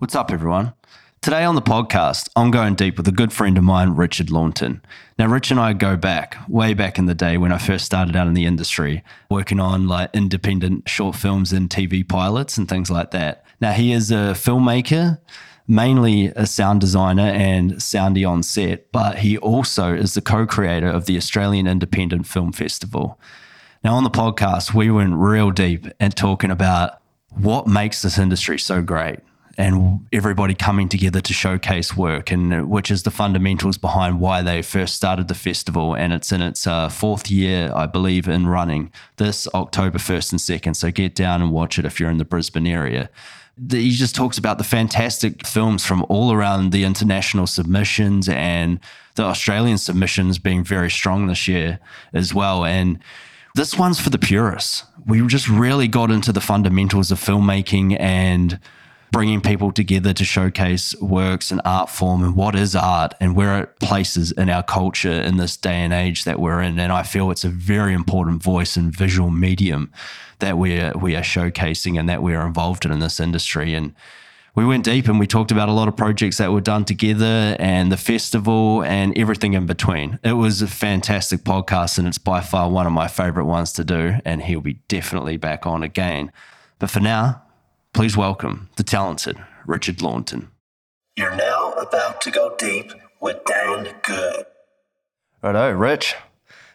What's up, everyone? Today on the podcast, I'm going deep with a good friend of mine, Richard Launton. Now, Rich and I go back, way back in the day when I first started out in the industry, working on like independent short films and TV pilots and things like that. Now, he is a filmmaker, mainly a sound designer and soundy on set, but he also is the co creator of the Australian Independent Film Festival. Now, on the podcast, we went real deep and talking about what makes this industry so great and everybody coming together to showcase work, and which is the fundamentals behind why they first started the festival. And it's in its uh, fourth year, I believe, in running this October 1st and 2nd. So get down and watch it if you're in the Brisbane area. He just talks about the fantastic films from all around the international submissions and the Australian submissions being very strong this year as well. And this one's for the purists. We just really got into the fundamentals of filmmaking and bringing people together to showcase works and art form and what is art and where it places in our culture in this day and age that we're in. And I feel it's a very important voice and visual medium that we are, we are showcasing and that we are involved in in this industry. And we went deep and we talked about a lot of projects that were done together and the festival and everything in between. It was a fantastic podcast and it's by far one of my favorite ones to do. And he'll be definitely back on again. But for now, Please welcome the talented Richard Launton. You're now about to go deep with Dan Good. Righto, Rich.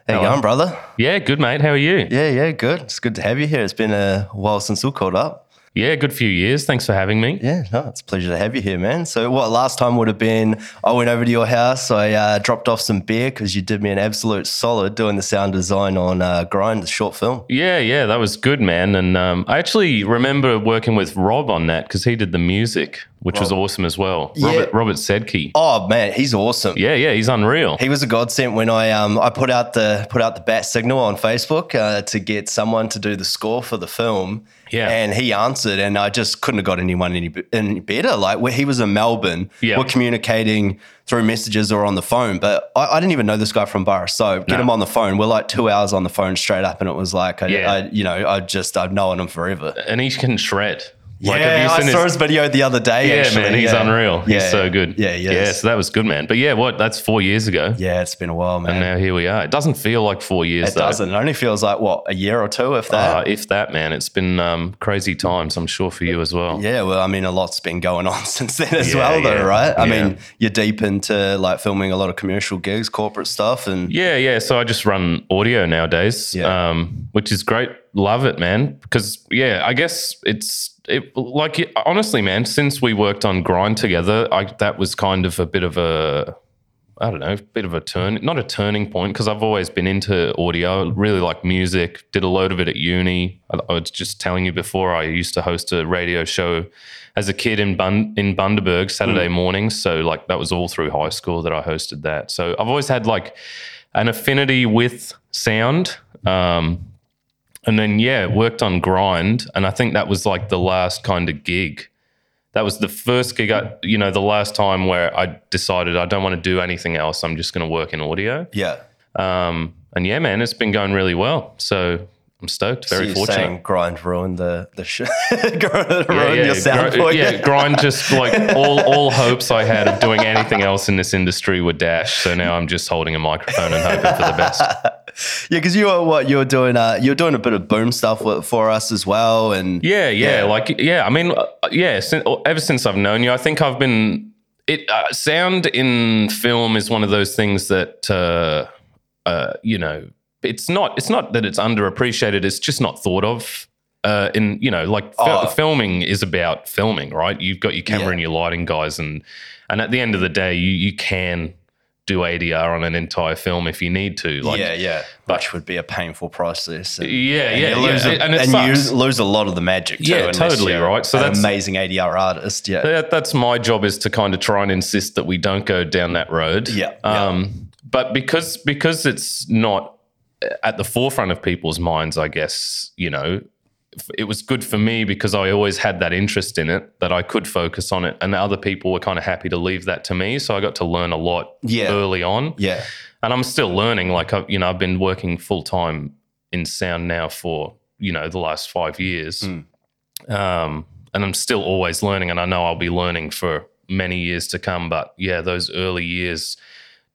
How you going, brother? Yeah, good, mate. How are you? Yeah, yeah, good. It's good to have you here. It's been a while since we caught up. Yeah, good few years. Thanks for having me. Yeah, no, it's a pleasure to have you here, man. So, what last time would have been? I went over to your house. I uh, dropped off some beer because you did me an absolute solid doing the sound design on uh, Grind, the short film. Yeah, yeah, that was good, man. And um, I actually remember working with Rob on that because he did the music which Rob. was awesome as well. Yeah. Robert Robert Sedke. Oh man, he's awesome. Yeah, yeah, he's unreal. He was a godsend when I um I put out the put out the bat signal on Facebook uh, to get someone to do the score for the film. Yeah, and he answered, and I just couldn't have got anyone any, any better. Like where he was in Melbourne, yeah. we're communicating through messages or on the phone. But I, I didn't even know this guy from Bar. So get no. him on the phone. We're like two hours on the phone straight up, and it was like, I, yeah. I, you know, I just I've known him forever. And he can shred. Like, yeah, I saw his, his, video the other day. Yeah, actually. man, he's yeah. unreal. He's yeah. so good. Yeah, yeah. Yeah, so that was good, man. But yeah, what? That's four years ago. Yeah, it's been a while, man. And now here we are. It doesn't feel like four years. It though. doesn't. It only feels like what a year or two, if that. Uh, if that, man. It's been um, crazy times. I'm sure for you as well. Yeah, well, I mean, a lot's been going on since then as well, though, right? I mean, you're deep into like filming a lot of commercial gigs, corporate stuff, and yeah, yeah. So I just run audio nowadays, um, which is great. Love it, man. Because yeah, I guess it's it, like honestly, man, since we worked on Grind together, I, that was kind of a bit of a, I don't know, bit of a turn, not a turning point, because I've always been into audio, really like music, did a load of it at uni. I, I, was just telling you before, I used to host a radio show as a kid in Bund- in Bundaberg Saturday mm. mornings. So like that was all through high school that I hosted that. So I've always had like an affinity with sound. Um, and then yeah, worked on Grind, and I think that was like the last kind of gig. That was the first gig, I, you know, the last time where I decided I don't want to do anything else. I'm just going to work in audio. Yeah. Um, and yeah, man, it's been going really well. So I'm stoked. Very so fortunate. Saying grind ruined the the show. grind yeah, yeah, your sound gr- Yeah, grind just like all all hopes I had of doing anything else in this industry were dashed. So now I'm just holding a microphone and hoping for the best. yeah, because you are what you're doing. Uh, you're doing a bit of boom stuff for us as well, and yeah, yeah, yeah. like yeah. I mean, uh, yeah. Since, ever since I've known you, I think I've been. It uh, sound in film is one of those things that uh, uh you know it's not it's not that it's underappreciated. It's just not thought of. Uh, in you know, like oh. filming is about filming, right? You've got your camera yeah. and your lighting guys, and and at the end of the day, you you can do ADR on an entire film if you need to. Like, yeah, yeah. Which would be a painful process. And, yeah, and yeah, you lose yeah. A, and, and you lose a lot of the magic. Too, yeah, totally right. So that's amazing ADR artist. Yeah, that, that's my job is to kind of try and insist that we don't go down that road. Yeah. Um, yeah. But because because it's not at the forefront of people's minds, I guess, you know, it was good for me because I always had that interest in it that I could focus on it, and other people were kind of happy to leave that to me. So I got to learn a lot yeah. early on. Yeah, and I'm still learning. Like I, you know, I've been working full time in sound now for you know the last five years. Mm. Um, and I'm still always learning, and I know I'll be learning for many years to come. But yeah, those early years,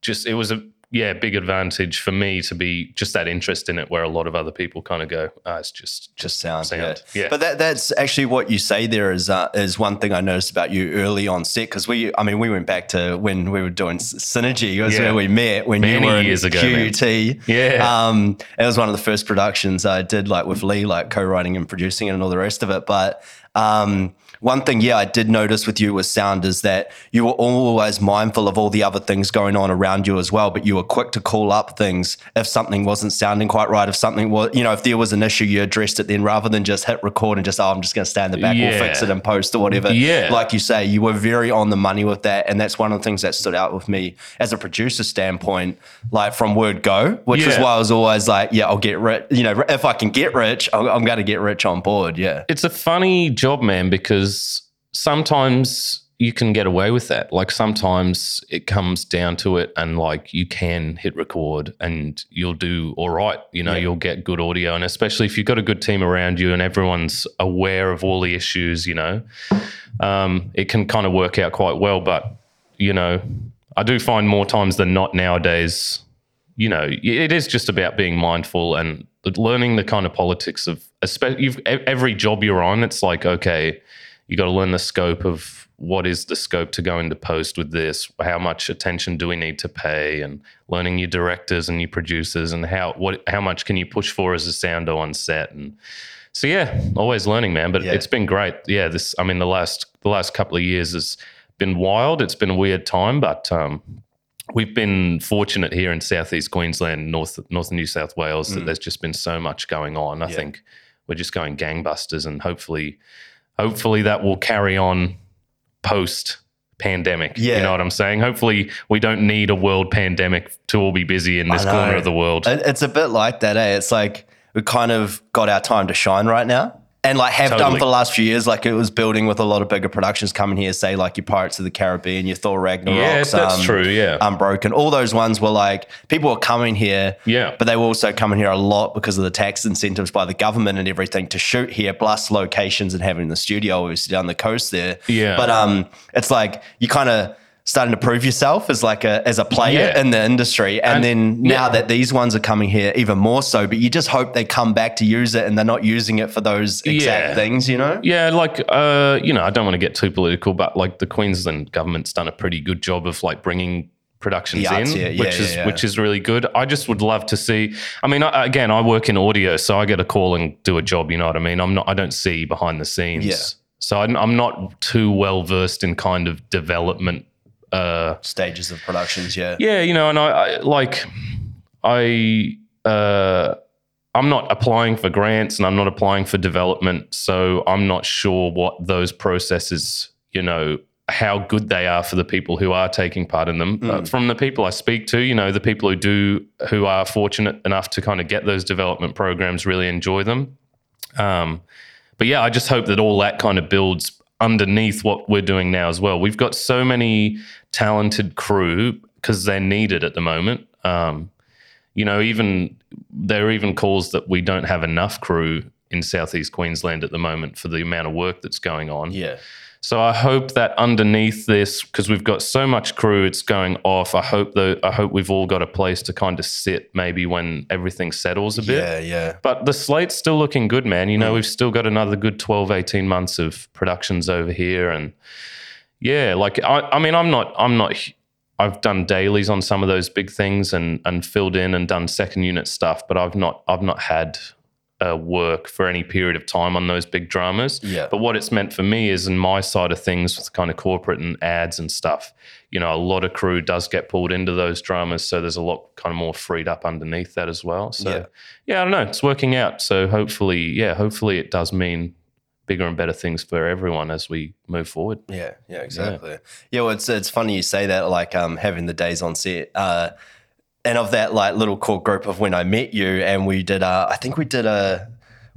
just it was a yeah big advantage for me to be just that interest in it, where a lot of other people kind of go, oh, it's just just sound, sound. Yeah. Yeah. But that, that's actually what you say there is uh, is one thing I noticed about you early on set because we, I mean, we went back to when we were doing Synergy. Was Yeah. where we met when Many you were in years ago. QUT. Yeah. Um, it was one of the first productions I did, like with Lee, like co-writing and producing it and all the rest of it. But um, one thing, yeah, I did notice with you with sound is that you were always mindful of all the other things going on around you as well, but you were quick to call up things if something wasn't sounding quite right, if something was, you know, if there was an issue, you addressed it then rather than just hit record and just, oh, I'm just going to stand in the back, we'll fix it in post or whatever. Yeah. Like you say, you were very on the money with that. And that's one of the things that stood out with me as a producer standpoint, like from word go, which is why I was always like, yeah, I'll get rich. You know, if I can get rich, I'm going to get rich on board. Yeah. it's a funny job, man, because sometimes you can get away with that. Like sometimes it comes down to it, and like you can hit record and you'll do all right. You know, Yeah. you'll get good audio, and especially if you've got a good team around you and everyone's aware of all the issues, you know, um, it can kind of work out quite well. But you know, I do find more times than not nowadays you know, it is just about being mindful and learning the kind of politics of, especially every job you're on. It's like, okay, you got to learn the scope of what is the scope to go into post with this. How much attention do we need to pay, and learning your directors and your producers, and how what how much can you push for as a sounder on set, and so yeah, always learning, man. But Yeah. it's been great. Yeah, this I mean the last the last couple of years has been wild. It's been a weird time, but um, we've been fortunate here in southeast Queensland, north north New South Wales, that there's just been so much going on. I Mm. Yeah. think we're just going gangbusters, and hopefully, hopefully that will carry on post pandemic. Yeah. You know what I'm saying? Hopefully we don't need a world pandemic to all be busy in this corner of the world. It's a bit like that, eh? It's like we kind of got our time to shine right now. And like have done for the last few years, like it was building with a lot of bigger productions coming here, say like your Pirates of the Caribbean, your Thor Ragnarok, Yeah, that's true, yeah. Unbroken. All those ones were like people were coming here, Yeah. but they were also coming here a lot because of the tax incentives by the government and everything to shoot here, plus locations and having the studio obviously down the coast there. Yeah. But um, it's like you kind of starting to prove yourself as like a as a player Yeah. in the industry, and, And- then now yeah. that these ones are coming here even more so, but you just hope they come back to use it and they're not using it for those exact Yeah. things, you know? Yeah, like uh, you know, I don't want to get too political, but like the Queensland government's done a pretty good job of like bringing productions arts in, yeah, which yeah, is yeah. which is really good. I just would love to see. I mean, I, again, I work in audio, so I get a call and do a job. You know what I mean? I'm not. I don't see behind the scenes. So I'm, I'm not too well versed in kind of development. Uh, Stages of productions, yeah. yeah, you know, and I, I like I uh I'm not applying for grants and I'm not applying for development, so I'm not sure what those processes, you know, how good they are for the people who are taking part in them. But from the people I speak to, you know, the people who do who are fortunate enough to kind of get those development programs really enjoy them. Um, but yeah, I just hope that all that kind of builds underneath what we're doing now as well. We've got so many talented crew because they're needed at the moment. Um, you know, even there are even calls that we don't have enough crew in southeast Queensland at the moment for the amount of work that's going on. Yeah. So I hope that underneath this, because we've got so much crew, it's going off. I hope that I hope we've all got a place to kind of sit, maybe when everything settles a bit. Yeah, yeah. But the slate's still looking good, man. You know, we've still got another good 12, 18 months of productions over here. And yeah, like, I, I mean, I'm not, I'm not, I've done dailies on some of those big things and, and filled in and done second unit stuff, but I've not, I've not had uh, work for any period of time on those big dramas. Yeah. But what it's meant for me is in my side of things with kind of corporate and ads and stuff, you know, a lot of crew does get pulled into those dramas. So there's a lot kind of more freed up underneath that as well. So Yeah. yeah, I don't know. It's working out. So hopefully, yeah, hopefully it does mean bigger and better things for everyone as we move forward. Yeah, yeah, exactly. Yeah, well, it's it's funny you say that, like um, having the days on set, uh, and of that like little core group of when I met you, and we did, uh, I think we did a,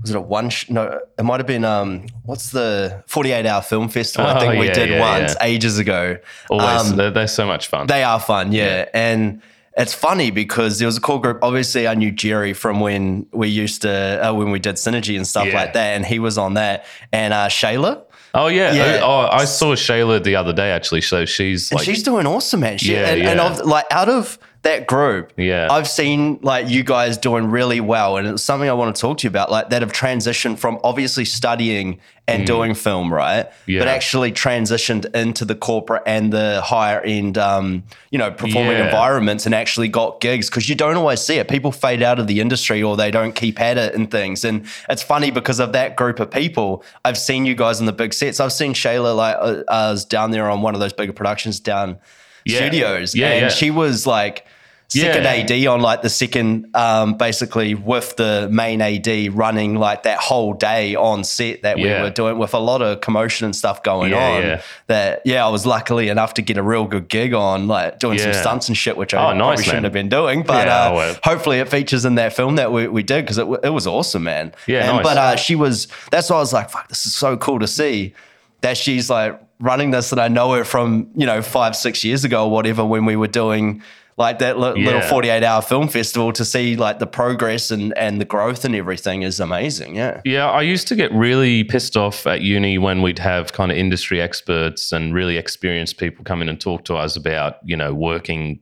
was it a one? Sh- no, it might have been um, what's the forty eight hour film festival? I Oh, think we did yeah, once yeah. ages ago. Always, Um, they're, they're so much fun. They are fun, yeah. And it's funny because there was a core group. Obviously, I knew Jerry from when we used to, uh, when we did Synergy and stuff Yeah. like that. And he was on that. And uh, Shayla, Oh yeah. Yeah. Oh, I saw Shayla the other day actually. So she's And like, she's doing awesome, man. She, Yeah, and, and yeah. of, like out of that group, Yeah. I've seen like you guys doing really well, and it's something I want to talk to you about, like that have transitioned from obviously studying and doing film, right? Mm. Yeah. But actually transitioned into the corporate and the higher end, um, you know, performing Yeah. environments, and actually got gigs because you don't always see it. People fade out of the industry or they don't keep at it and things. And it's funny because of that group of people. I've seen you guys in the big sets. I've seen Shayla like uh, was down there on one of those bigger productions down Yeah. studios, Yeah, and yeah. she was like second. AD on like the second, um, basically with the main AD running like that whole day on set that we were doing with a lot of commotion and stuff going on. That yeah, I was luckily enough to get a real good gig on, like doing some stunts and shit, which I Oh, probably nice, shouldn't man. have been doing, but uh, well. hopefully it features in that film that we, we did because it, it was awesome, man. Yeah, And- nice. But uh, she was. That's why I was like, fuck, this is so cool to see that she's like running this, and I know her from you know five six years ago or whatever when we were doing like that li- little 48 hour film festival to see like the progress and and the growth and everything is amazing yeah. Yeah, I used to get really pissed off at uni when we'd have kind of industry experts and really experienced people come in and talk to us about, you know, working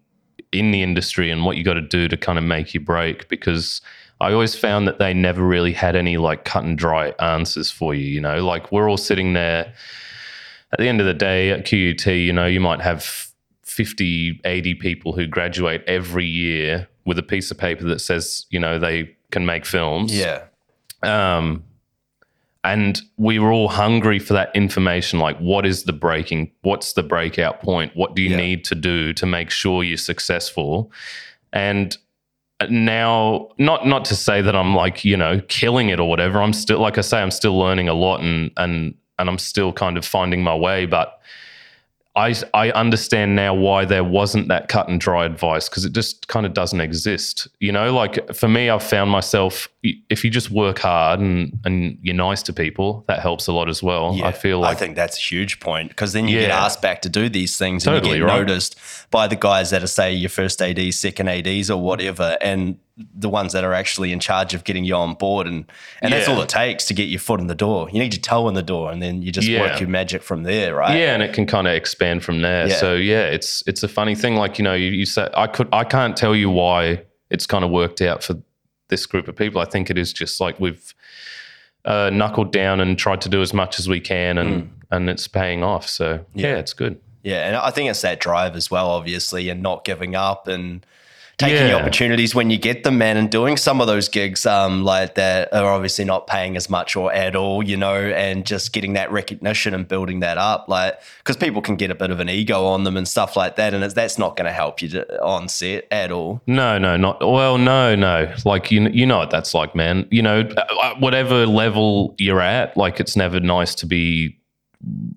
in the industry and what you got to do to kind of make you break because I always found that they never really had any like cut and dry answers for you, you know, like we're all sitting there at the end of the day at QUT, you know, you might have 50, 80 people who graduate every year with a piece of paper that says, you know, they can make films. Yeah. Um, and we were all hungry for that information like what is the breaking what's the breakout point? What do you Yeah. need to do to make sure you're successful? And now not not to say that i'm like you know killing it or whatever. I'm still like i say i'm still learning a lot and and and i'm still kind of finding my way but I, I understand now why there wasn't that cut and dry advice because it just kind of doesn't exist. You know, like for me, I've found myself if you just work hard and, and you're nice to people, that helps a lot as well. I feel like I think that's a huge point because then you get asked back to do these things and you get right. noticed by the guys that are say your first AD, second ADs, or whatever, and the ones that are actually in charge of getting you on board, and and that's all it takes to get your foot in the door. You need your toe in the door, and then you just Yeah. work your magic from there, right? yeah, and it can kind of expand from there. Yeah. So yeah, it's it's a funny thing. Like you know, you, you say I could I can't tell you why it's kind of worked out for this group of people. I think it is just like we've uh, knuckled down and tried to do as much as we can, and and it's paying off. So yeah, it's good. Yeah, and I think it's that drive as well, obviously, and not giving up and taking the opportunities when you get them, man, and doing some of those gigs um, like that are obviously not paying as much or at all, you know, and just getting that recognition and building that up, like because people can get a bit of an ego on them and stuff like that, and it's, that's not going to help you to, on set at all. No, no, not well. No, no. Like you, you know what that's like, man. You know, uh, whatever level you're at, like it's never nice to be,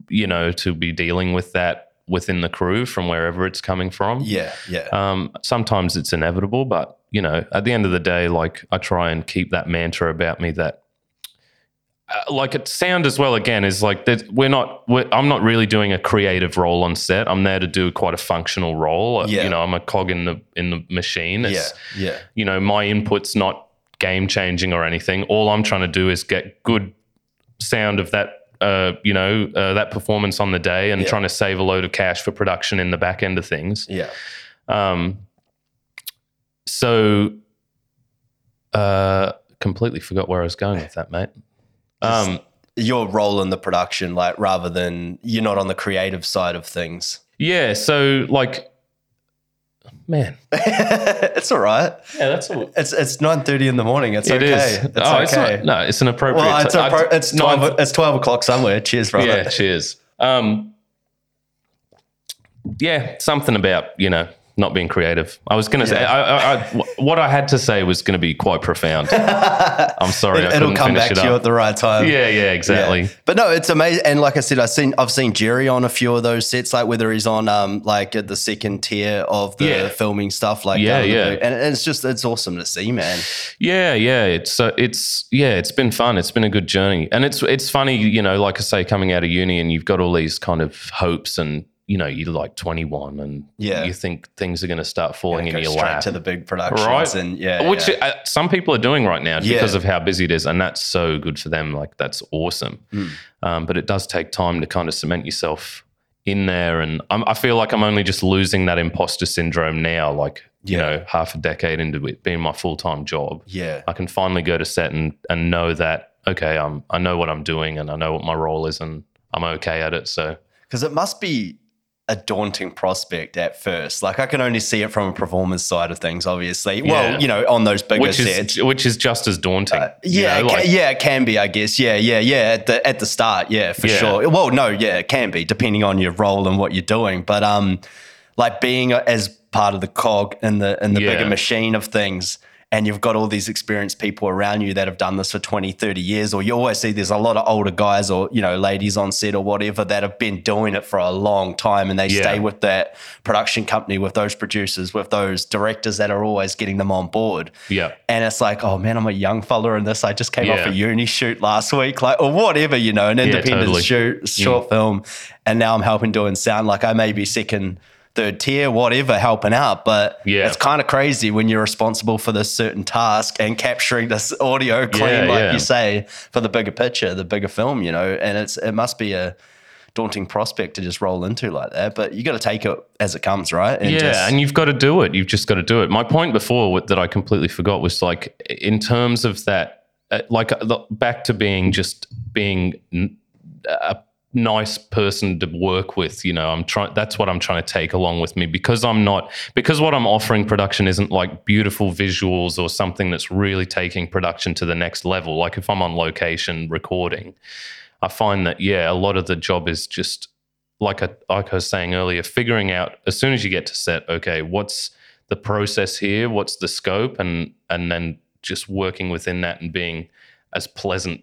you know, to be dealing with that within the crew from wherever it's coming from. Yeah, yeah, Um, sometimes it's inevitable, but you know, at the end of the day, like I try and keep that mantra about me that. Uh, like it sound as well again is like that we're not we're, i'm not really doing a creative role on set i'm there to do quite a functional role Uh, Yeah. you know i'm a cog in the in the machine yeah, yeah, you know my input's not game changing or anything all i'm trying to do is get good sound of that uh, you know uh, that performance on the day and Yeah. trying to save a load of cash for production in the back end of things yeah. um, so, uh, completely forgot where I was going with that, mate. Um, Your role in the production, like rather than you're not on the creative side of things. yeah. So, like, man, it's all right. yeah, that's all. It's it's nine thirty in the morning. It's It okay. is. It's oh, it's okay. not, no, it's an appropriate. well, it's, ti- a pro- it's twelve. nine- it's twelve o'clock somewhere. Cheers, brother. Yeah, cheers. Um, yeah, something about you know not being creative. I was going to say I, I, I, what I had to say was going to be quite profound. I'm sorry, It, will come back to you at the right time. yeah, yeah, exactly. Yeah. But no, it's amazing. And like I said, I've seen I've seen Jerry on a few of those sets, like whether he's on um like at the second tier of the Yeah. filming stuff, like Yeah, yeah. and it's just it's awesome to see, man. Yeah, yeah, it's uh, it's yeah, it's been fun. It's been a good journey, and it's it's funny, you know, like I say, coming out of uni, and you've got all these kind of hopes and you know you're like 21 and Yeah. you think things are going to start falling Go in your straight lap to the big productions Right. and yeah, which yeah. uh, some people are doing right now Yeah. because of how busy it is, and that's so good for them. Like that's awesome. Mm. Um, but it does take time to kind of cement yourself in there, and I'm, I feel like I'm only just losing that imposter syndrome now. Like you Yeah. know, half a decade into it being my full time job, yeah, I can finally go to set and and know that okay, I'm I know what I'm doing and I know what my role is, and I'm okay at it. So because it must be a daunting prospect at first. Like I can only see it from a performance side of things, obviously. Yeah. Well, you know, on those bigger which sets. is which is just as daunting. Uh, you yeah, know, it ca- like- yeah, it can be, I guess. Yeah, yeah, yeah. At the at the start, yeah, for Yeah. sure. Well, no, yeah, it can be depending on your role and what you're doing. But um, like being as part of the cog in the in the Yeah. bigger machine of things, and you've got all these experienced people around you that have done this for 20, 30 years, or you always see there's a lot of older guys or you know ladies on set or whatever that have been doing it for a long time, and they Yeah. stay with that production company, with those producers, with those directors that are always getting them on board. yeah. And it's like, oh man, I'm a young fella in this. I just came off a uni shoot last week, like, or whatever, you know, an independent totally. Mm. shoot, short film. And now I'm helping doing sound. Like, I may be second, third tier, whatever, helping out. But Yeah. it's kind of crazy when you're responsible for this certain task and capturing this audio clean, Yeah, like yeah. you say, for the bigger picture, the bigger film, you know. And it's it must be a daunting prospect to just roll into like that. But you got to take it as it comes, right? And yeah, just- and you've got to do it. You've just got to do it. My point before that I completely forgot was like in terms of that, uh, like uh, back to being just being a nice person to work with. You know, I'm trying. That's what I'm trying to take along with me because I'm not because what I'm offering production isn't like beautiful visuals or something that's really taking production to the next level. Like if I'm on location recording, I find that yeah, a lot of the job is just like I, like I was saying earlier, figuring out as soon as you get to set, okay, what's the process here? What's the scope? And and then just working within that and being as pleasant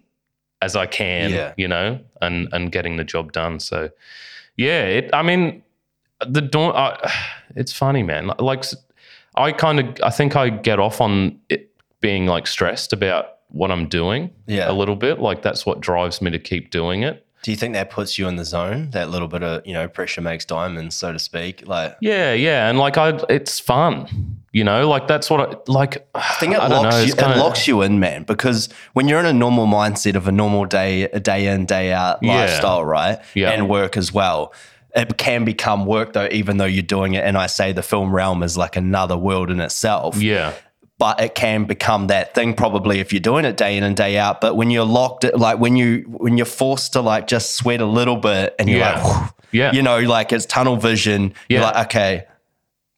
as I can, Yeah. you know, and and getting the job done. So yeah, it. I mean, the dawn. I, it's funny, man. Like I kind of, I think I get off on it being like stressed about what I'm doing Yeah. a little bit. Like that's what drives me to keep doing it. Do you think that puts you in the zone? That little bit of you know pressure makes diamonds, so to speak. Like Yeah, yeah, and like I, it's fun, you know. Like that's what I like. I think it I locks know, you. kinda- It locks you in, man. Because when you're in a normal mindset of a normal day, a day in, day out Yeah. lifestyle, right, Yeah. and work as well. It can become work though, even though you're doing it. And I say the film realm is like another world in itself. Yeah, but it can become that thing probably if you're doing it day in and day out. But when you're locked, like when you when you're forced to like just sweat a little bit and you're Yeah. like, "Whew," yeah, you know, like it's tunnel vision. You're like, okay,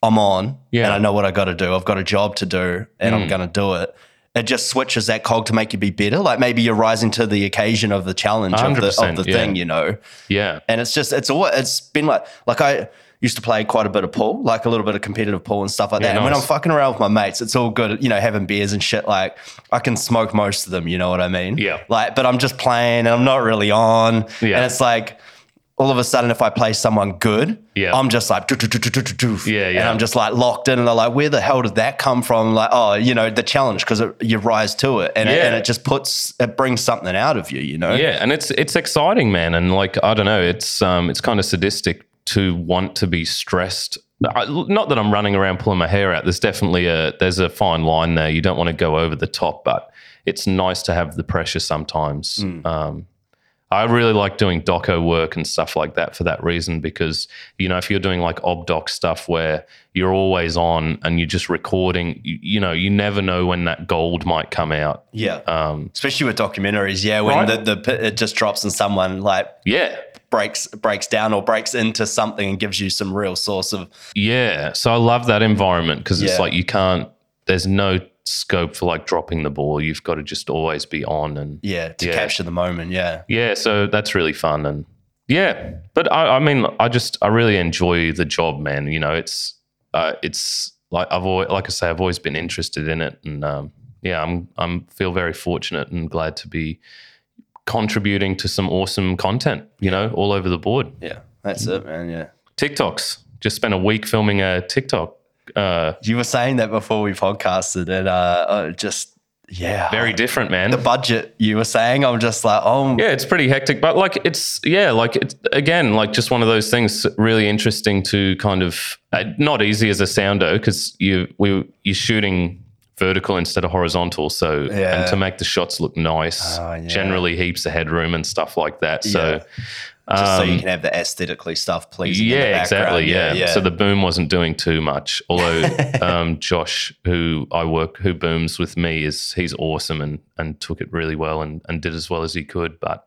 I'm on, Yeah. and I know what I got to do. I've got a job to do, and I'm Mm. going to do it. It just switches that cog to make you be better. Like maybe you're rising to the occasion of the challenge of the, of the yeah. thing, you know. yeah, And it's just it's all it's been like like I used to play quite a bit of pool, like a little bit of competitive pool and stuff like Yeah, that. And when. I'm fucking around with my mates, it's all good, you know, having beers and shit. Like I can smoke most of them, you know what I mean? Yeah. Like, but I'm just playing and I'm not really on. Yeah. And it's like all of a sudden, if I play someone good, Yeah. I'm just like, "Doo, doo, doo, doo, doo, doo, doo." Yeah, and. I'm just like locked in, and they're like, where the hell did that come from? Like, oh, you know, the challenge because you rise to it, and it, and it just puts it brings something out of you, you know? yeah, and it's it's exciting, man. And like I don't know, it's um, it's kind of sadistic to want to be stressed. I, not that I'm running around pulling my hair out. There's definitely a there's a fine line there. You don't want to go over the top, but it's nice to have the pressure sometimes. Mm. Um, I really like doing doco work and stuff like that for that reason because you know if you're doing like obdoc stuff where you're always on and you're just recording, you, you know you never know when that gold might come out. Yeah. Um, Especially with documentaries, yeah, when Right. the, the it just drops and someone like yeah, breaks breaks down or breaks into something and gives you some real source of Yeah. So I love that environment because it's like you can't, there's no scope for like dropping the ball. You've got to just always be on. And yeah to Yeah. capture the moment. Yeah, yeah, so that's really fun. And yeah, but I, I mean, I just, I really enjoy the job, man. You know, it's, uh, it's like I've always, like I say, I've always been interested in it. And um, yeah, I'm, I'm feel very fortunate and glad to be contributing to some awesome content, you know, all over the board. yeah, that's it, man. Yeah, TikToks. Just spent a week filming a TikTok. Uh, you were saying that before we podcasted, and uh, uh, just Yeah. very different, man. the budget you were saying, I'm just like, oh, yeah, it's pretty hectic, but like it's yeah, like it's again like just one of those things really interesting to kind of uh, not easy as a soundo because you we you're shooting vertical instead of horizontal, so Yeah. and to make the shots look nice, Oh, yeah. generally heaps of headroom and stuff like that. So just so you um, can have the aesthetically stuff pleasing. in the yeah, exactly. Yeah. So the boom wasn't doing too much. Although um, Josh, who I work, who booms with me, is he's awesome and and took it really well and and did as well as he could. But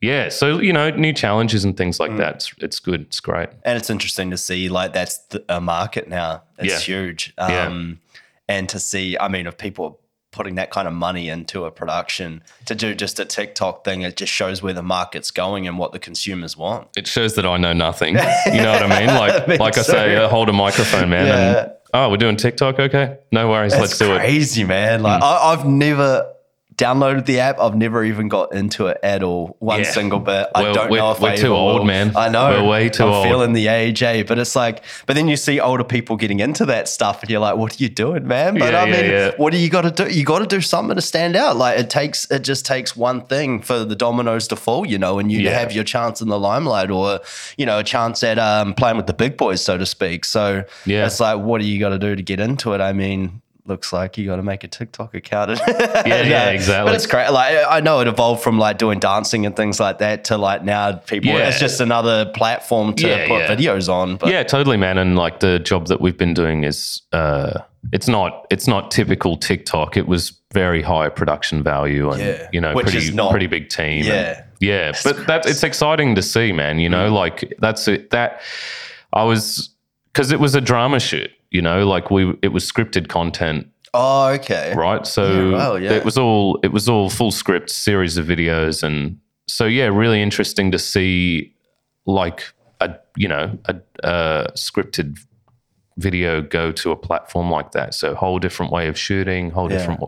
yeah, so you know, new challenges and things like Mm. that. It's, it's good. It's great. and it's interesting to see like that's the, a market now. It's Yeah. huge. Yeah. Um, and to see, I mean, if people are putting that kind of money into a production to do just a TikTok thing, it just shows where the market's going and what the consumers want. It shows that I know nothing. You know what I mean? Like Me like I say, uh, hold a microphone, man. Yeah. And oh, we're doing TikTok. Okay, no worries. That's Let's do it. Hmm. crazy, man. Like I, I've never downloaded the app. I've never even got into it at all. One Yeah. single bit. I don't know if we're I too old, will. man. I know. We're way too I'm old. feeling the age, eh? But it's like, but then you see older people getting into that stuff, and you're like, what are you doing, man? But Yeah, I mean, yeah. what do you got to do? You got to do something to stand out. Like it takes, it just takes one thing for the dominoes to fall, you know, and you have your chance in the limelight, or you know, a chance at um, playing with the big boys, so to speak. So Yeah. it's like, what do you got to do to get into it? I mean. Looks like you got to make a TikTok account. Yeah, yeah, exactly. But it's great. Like I know it evolved from like doing dancing and things like that to like now people. Yeah. It's just another platform to Yeah, put yeah. videos on. But yeah, totally, man. And like the job that we've been doing is, uh, it's not, it's not typical TikTok. It was very high production value and Yeah. you know, Which pretty, not- pretty big team. Yeah. and- yeah. but that it's exciting to see, man. You Mm. know, like that's it. That I was because it was a drama shoot. You know, like we, it was scripted content oh, okay. right? So Yeah, well, yeah. it was all it was all full script series of videos, and so yeah, really interesting to see like a you know a, a scripted video go to a platform like that. So whole different way of shooting, whole Yeah. different,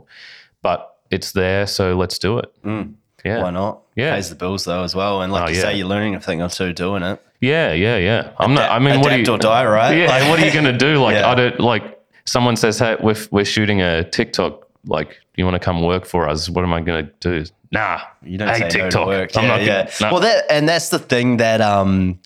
but it's there, so let's do it. Mm. Yeah, Why not? Yeah. Pays the bills though as well. And like Oh, you say, you're learning a thing or two doing it. Yeah, yeah, yeah. I'm not. I mean, what do you or die, right? Yeah, Like- what are you gonna do? Like, Yeah. I don't like. Someone says, "Hey, we're we're shooting a TikTok. Like, you want to come work for us? What am I gonna do?" Nah, You don't I say hate no to TikTok. work. I'm yeah, not yeah. gonna- no. Well, that and that's the thing that um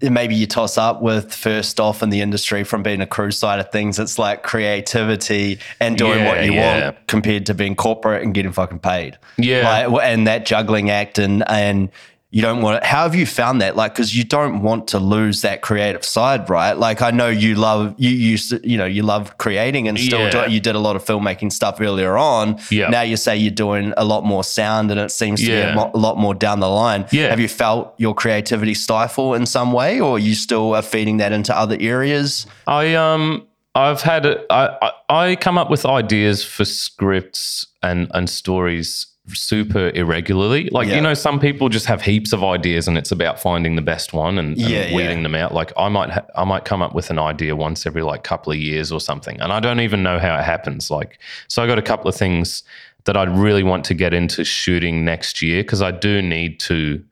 maybe you toss up with first off in the industry from being a crew side of things. It's like creativity and doing what you yeah. want compared to being corporate and getting fucking paid. Yeah. like, and that juggling act and and. You don't want it. How have you found that? Like, because you don't want to lose that creative side, right? Like, I know you love you used to, you know, you love creating and still Yeah. do, you did a lot of filmmaking stuff earlier on. Yeah. Now you say you're doing a lot more sound and it seems to be Yeah. a, mo- a lot more down the line. Yeah. Have you felt your creativity stifle in some way or you still are feeding that into other areas? I um I've had I I come up with ideas for scripts and and stories super irregularly. Like Yeah. you know, some people just have heaps of ideas, and it's about finding the best one and, and Yeah, yeah. weeding them out. Like I might ha- I might come up with an idea once every like couple of years or something, and I don't even know how it happens. Like so, I got a couple of things that I'd really want to get into shooting next year because I do need to.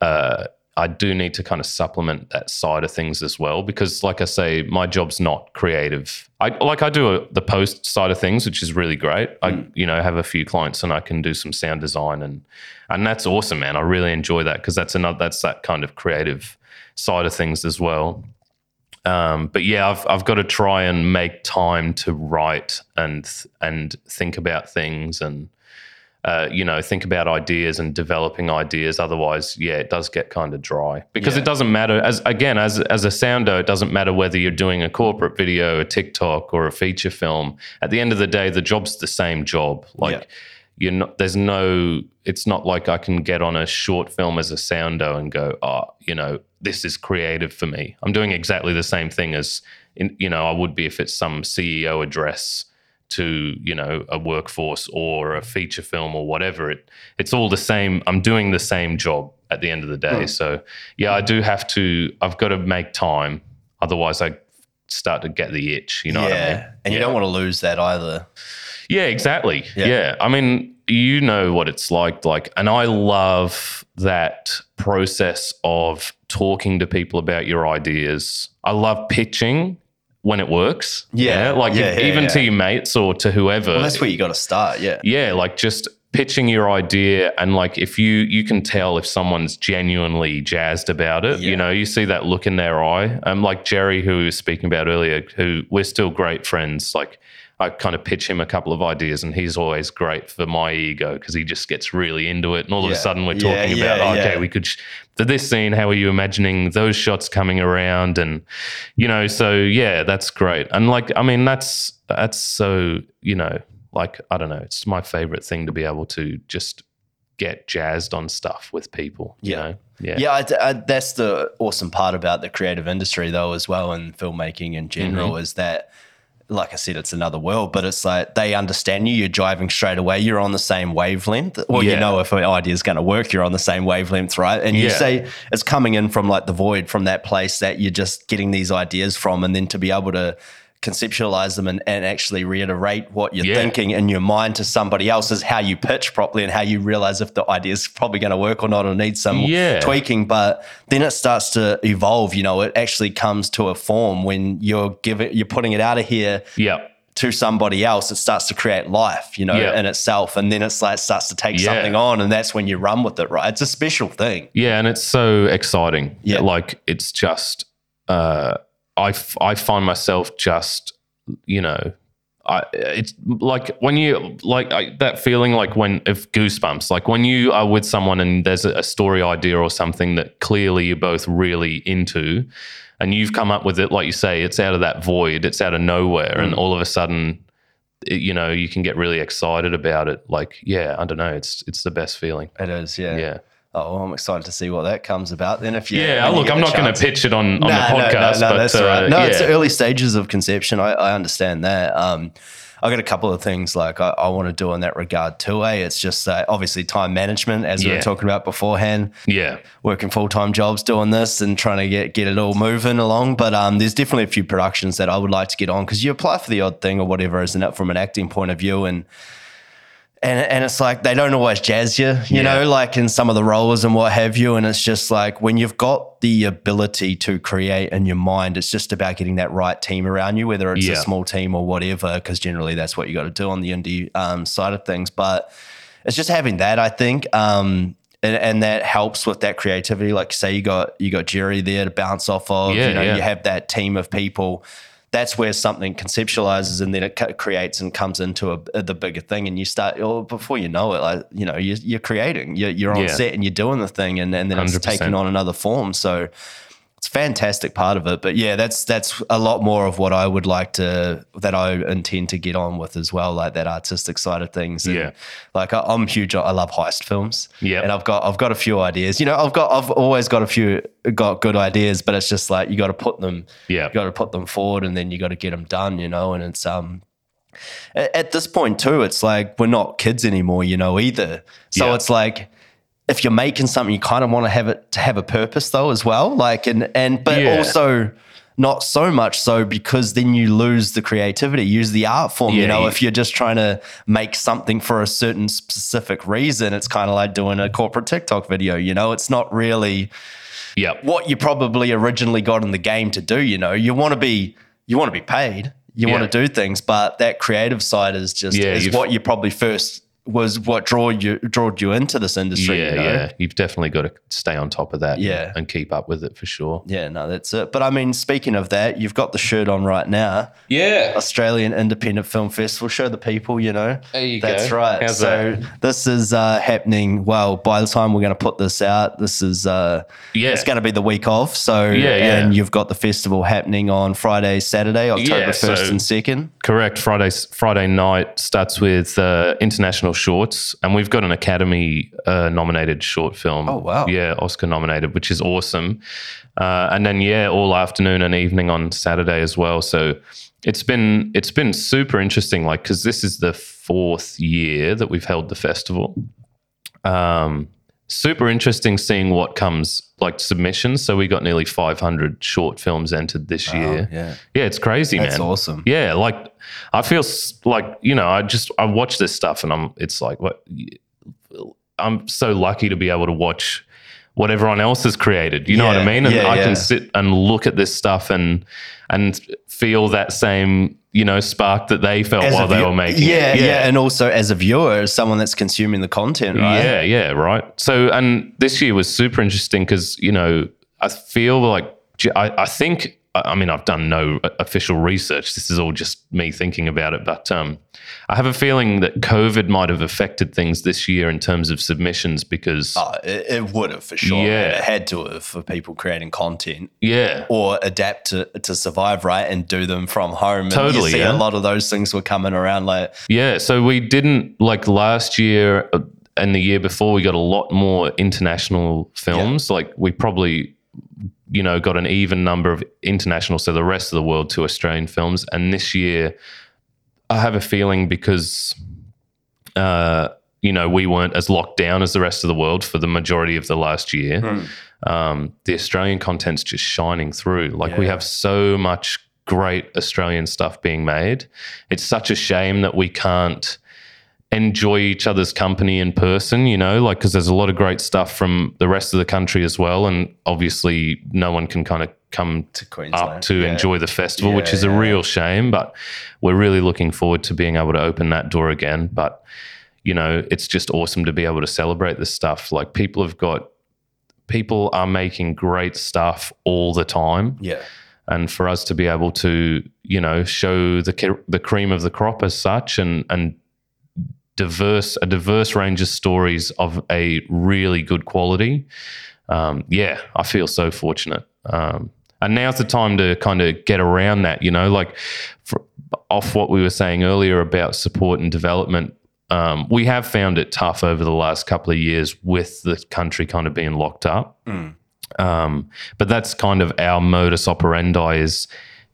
Uh, I do need to kind of supplement that side of things as well because, like I say, my job's not creative. I like I do a, the post side of things, which is really great. I you know have a few clients and I can do some sound design and and that's awesome, man. I really enjoy that because that's another that's that kind of creative side of things as well. Um, but yeah, I've I've got to try and make time to write and and think about things and uh, you know think about ideas and developing ideas. Otherwise, yeah, it does get kind of dry because Yeah. it doesn't matter as again as as a sounder, it doesn't matter whether you're doing a corporate video, a TikTok, or a feature film. At the end of the day, the job's the same job. Like Yeah. you're not there's no it's not like I can get on a short film as a soundo and go, oh, you know, this is creative for me. I'm doing exactly the same thing as in, you know, I would be if it's some CEO address to, you know, a workforce or a feature film or whatever. It it's all the same. I'm doing the same job at the end of the day. Hmm. So yeah, I do have to I've got to make time. Otherwise I start to get the itch. You know yeah. what I mean? And you don't want to lose that either. Yeah, exactly. Yeah. Yeah. I mean, you know what it's like. Like, and I love that process of talking to people about your ideas. I love pitching when it works. Yeah. like Yeah, if- yeah, even yeah. to your mates or to whoever. Well, that's where you got to start. Yeah. yeah, like just pitching your idea and like if you you can tell if someone's genuinely jazzed about it Yeah. you know you see that look in their eye um like jerry who we was speaking about earlier who we're still great friends like I kind of pitch him a couple of ideas, and he's always great for my ego because he just gets really into it. And all of a sudden, we're Yeah, talking yeah, about, okay, yeah. we could sh- for this scene. How are you imagining those shots coming around? And you know, so yeah, that's great. And like, I mean, that's that's so you know, like I don't know, it's my favorite thing to be able to just get jazzed on stuff with people. You Yeah. know? yeah, Yeah, I, I, that's the awesome part about the creative industry, though, as well, and filmmaking in general, Mm-hmm. is that, like I said, it's another world, but it's like they understand you. You're driving straight away. You're on the same wavelength. Or you know if an idea is going to work, you're on the same wavelength, right? And you Yeah. say it's coming in from like the void, from that place that you're just getting these ideas from, and then to be able to conceptualize them and, and actually reiterate what you're Yeah. thinking in your mind to somebody else is how you pitch properly and how you realize if the idea is probably going to work or not or needs some Yeah. tweaking but then it starts to evolve you know it actually comes to a form when you're giving you're putting it out of here yeah. to somebody else it starts to create life you know Yeah. in itself and then it's like starts to take Yeah. something on and that's when you run with it right it's a special thing Yeah, and it's so exciting. Yeah. Like it's just uh I, I find myself just you know I it's like when you like I, that feeling like when if goosebumps like when you are with someone and there's a, a story idea or something that clearly you're both really into and you've come up with it like you say it's out of that void it's out of nowhere and mm. all of a sudden it- you know you can get really excited about it. Like yeah i don't know it's it's the best feeling. It is yeah. Yeah oh well, i'm excited to see what that comes about then if you yeah, you look, I'm not going to pitch it on, on the No, no, podcast, no, no, but that's uh, all right. No, it's yeah. the early stages of conception. I, I understand that. Um, I got a couple of things like I, I want to do in that regard too. Eh? It's just uh, obviously time management, as we were talking about beforehand. yeah, Working full time jobs, doing this, and trying to get get it all moving along. But um, there's definitely a few productions that I would like to get on because you apply for the odd thing or whatever, isn't it, from an acting point of view, and and and it's like they don't always jazz you, you Yeah. know, like in some of the roles and what have you. And it's just like when you've got the ability to create in your mind, it's just about getting that right team around you, whether it's a small team or whatever, because generally that's what you got to do on the indie um, side of things. But it's just having that, I think. Um, and, and that helps with that creativity. Like say you got you got Jerry there to bounce off of. Yeah, you know, yeah. you have that team of people that's where something conceptualizes and then it creates and comes into a, a- the bigger thing and you start or before you know it like you know you're, you're creating you're, you're on Yeah. set and you're doing the thing and, and then it's 100%. taking on another form so it's a fantastic part of it but yeah that's that's a lot more of what i would like to that i intend to get on with as well like that artistic side of things. And Yeah. like I, i'm huge i love heist films. Yeah, and i've got i've got a few ideas. You know i've got i've always got a few got good ideas but it's just like you got to put them yeah, you got to put them forward and then you got to get them done you know? And it's um at, at this point too it's like we're not kids anymore you know either. So Yeah. it's like if you're making something you kind of want to have it to have a purpose though as well like and and but Yeah. also not so much so because then you lose the creativity use the art form you know you- if you're just trying to make something for a certain specific reason it's kind of like doing a corporate tiktok video you know it's not really yeah, what you probably originally got in the game to do. You know, you want to be you want to be paid, you Yeah. want to do things, but that creative side is just Yeah, is what you probably first was what draw you drawed you into this industry. yeah, you know? yeah. You've definitely got to stay on top of that, Yeah. and keep up with it for sure. Yeah, no, that's it. But I mean, speaking of that, you've got the shirt on right now. Yeah, Australian Independent Film Festival. Show the people, you know. There you That's go. right. How's so that? this is uh, happening. Well, by the time we're going to put this out, this is uh, Yeah. it's going to be the week off. So Yeah, yeah. and you've got the festival happening on Friday, Saturday, October Yeah, first so- and second. Correct. Friday Friday night starts with uh, international shorts, and we've got an Academy uh, nominated short film. Oh, wow. Yeah, Oscar nominated, which is awesome. Uh, and then yeah, all afternoon and evening on Saturday as well. So it's been it's been super interesting. Like because this is the fourth year that we've held the festival. Um, super interesting seeing what comes like submissions. So we got nearly 500 short films entered this year. yeah. Yeah, it's crazy, That's man. awesome. Yeah, like I feel like you know, I just I watch this stuff and I'm it's like what I'm so lucky to be able to watch what everyone else has created. You know what I mean? And yeah, I yeah. can sit and look at this stuff and and feel that same you know spark that they felt As while they view- were making yeah, it. yeah, and also as a viewer, as someone that's consuming the content, right? Yeah, yeah, right. So, and this year was super interesting because you know I feel like I, I think I mean I've done no official research. This is all just me thinking about it, but um, I have a feeling that COVID might have affected things this year in terms of submissions because Oh, it, it would have for sure. Yeah. It had to have for people creating content yeah, or adapt to, to survive, right? And do them from home. And Totally, You see yeah. a lot of those things were coming around like, Yeah, so we didn't like last year uh, and the year before. We got a lot more international films. Like we probably, you know, got an even number of international, so the rest of the world to Australian films. And this year, I have a feeling because, uh, you know, we weren't as locked down as the rest of the world for the majority of the last year. Um, the Australian content's just shining through. Like we have so much great Australian stuff being made. It's such a shame that we can't enjoy each other's company in person, you know, like because there's a lot of great stuff from the rest of the country as well. And obviously, no one can kind of come to Queensland. up to Yeah. enjoy the festival, which Yeah, is a real shame. But we're really looking forward to being able to open that door again. But you know, it's just awesome to be able to celebrate this stuff. Like people have got, people are making great stuff all the time, Yeah. and for us to be able to, you know, show the the cream of the crop as such, and and diverse a diverse range of stories of a really good quality. Um, yeah, I feel so fortunate. Um, and now's the time to kind of get around that, you know, like for, off what we were saying earlier about support and development. Um, we have found it tough over the last couple of years with the country kind of being locked up. Um, but that's kind of our modus operandi is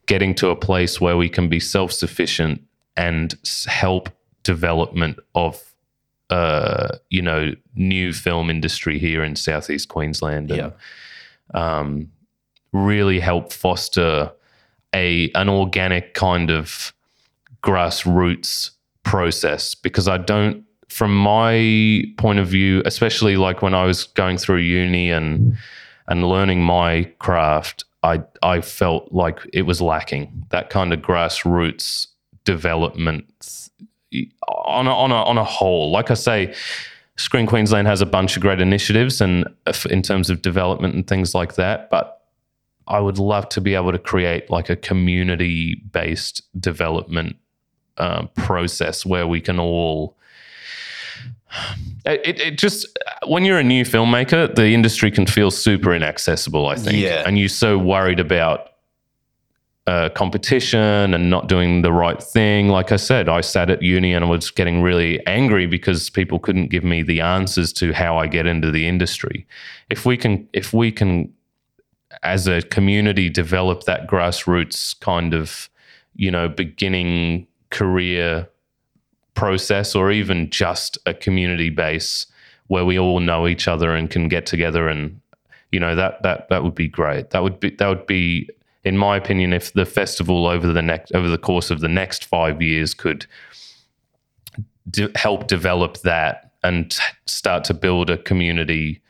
getting to a place where we can be self sufficient and help development of uh, you know new film industry here in southeast Queensland. And, um, really help foster a an organic kind of grassroots process because I don't from my point of view especially like when I was going through uni and and learning my craft I I felt like it was lacking that kind of grassroots development on a, on a on a whole like I say Screen Queensland has a bunch of great initiatives and in terms of development and things like that but I would love to be able to create like a community based development um, process where we can all. It, it just when you're a new filmmaker, the industry can feel super inaccessible. I think, Yeah. and you're so worried about uh, competition and not doing the right thing. Like I said, I sat at uni and I was getting really angry because people couldn't give me the answers to how I get into the industry. If we can, if we can as a community develop that grassroots kind of you know beginning career process or even just a community base where we all know each other and can get together and you know that that that would be great that would be that would be in my opinion if the festival over the next over the course of the next 5 years could de- help develop that and t- start to build a community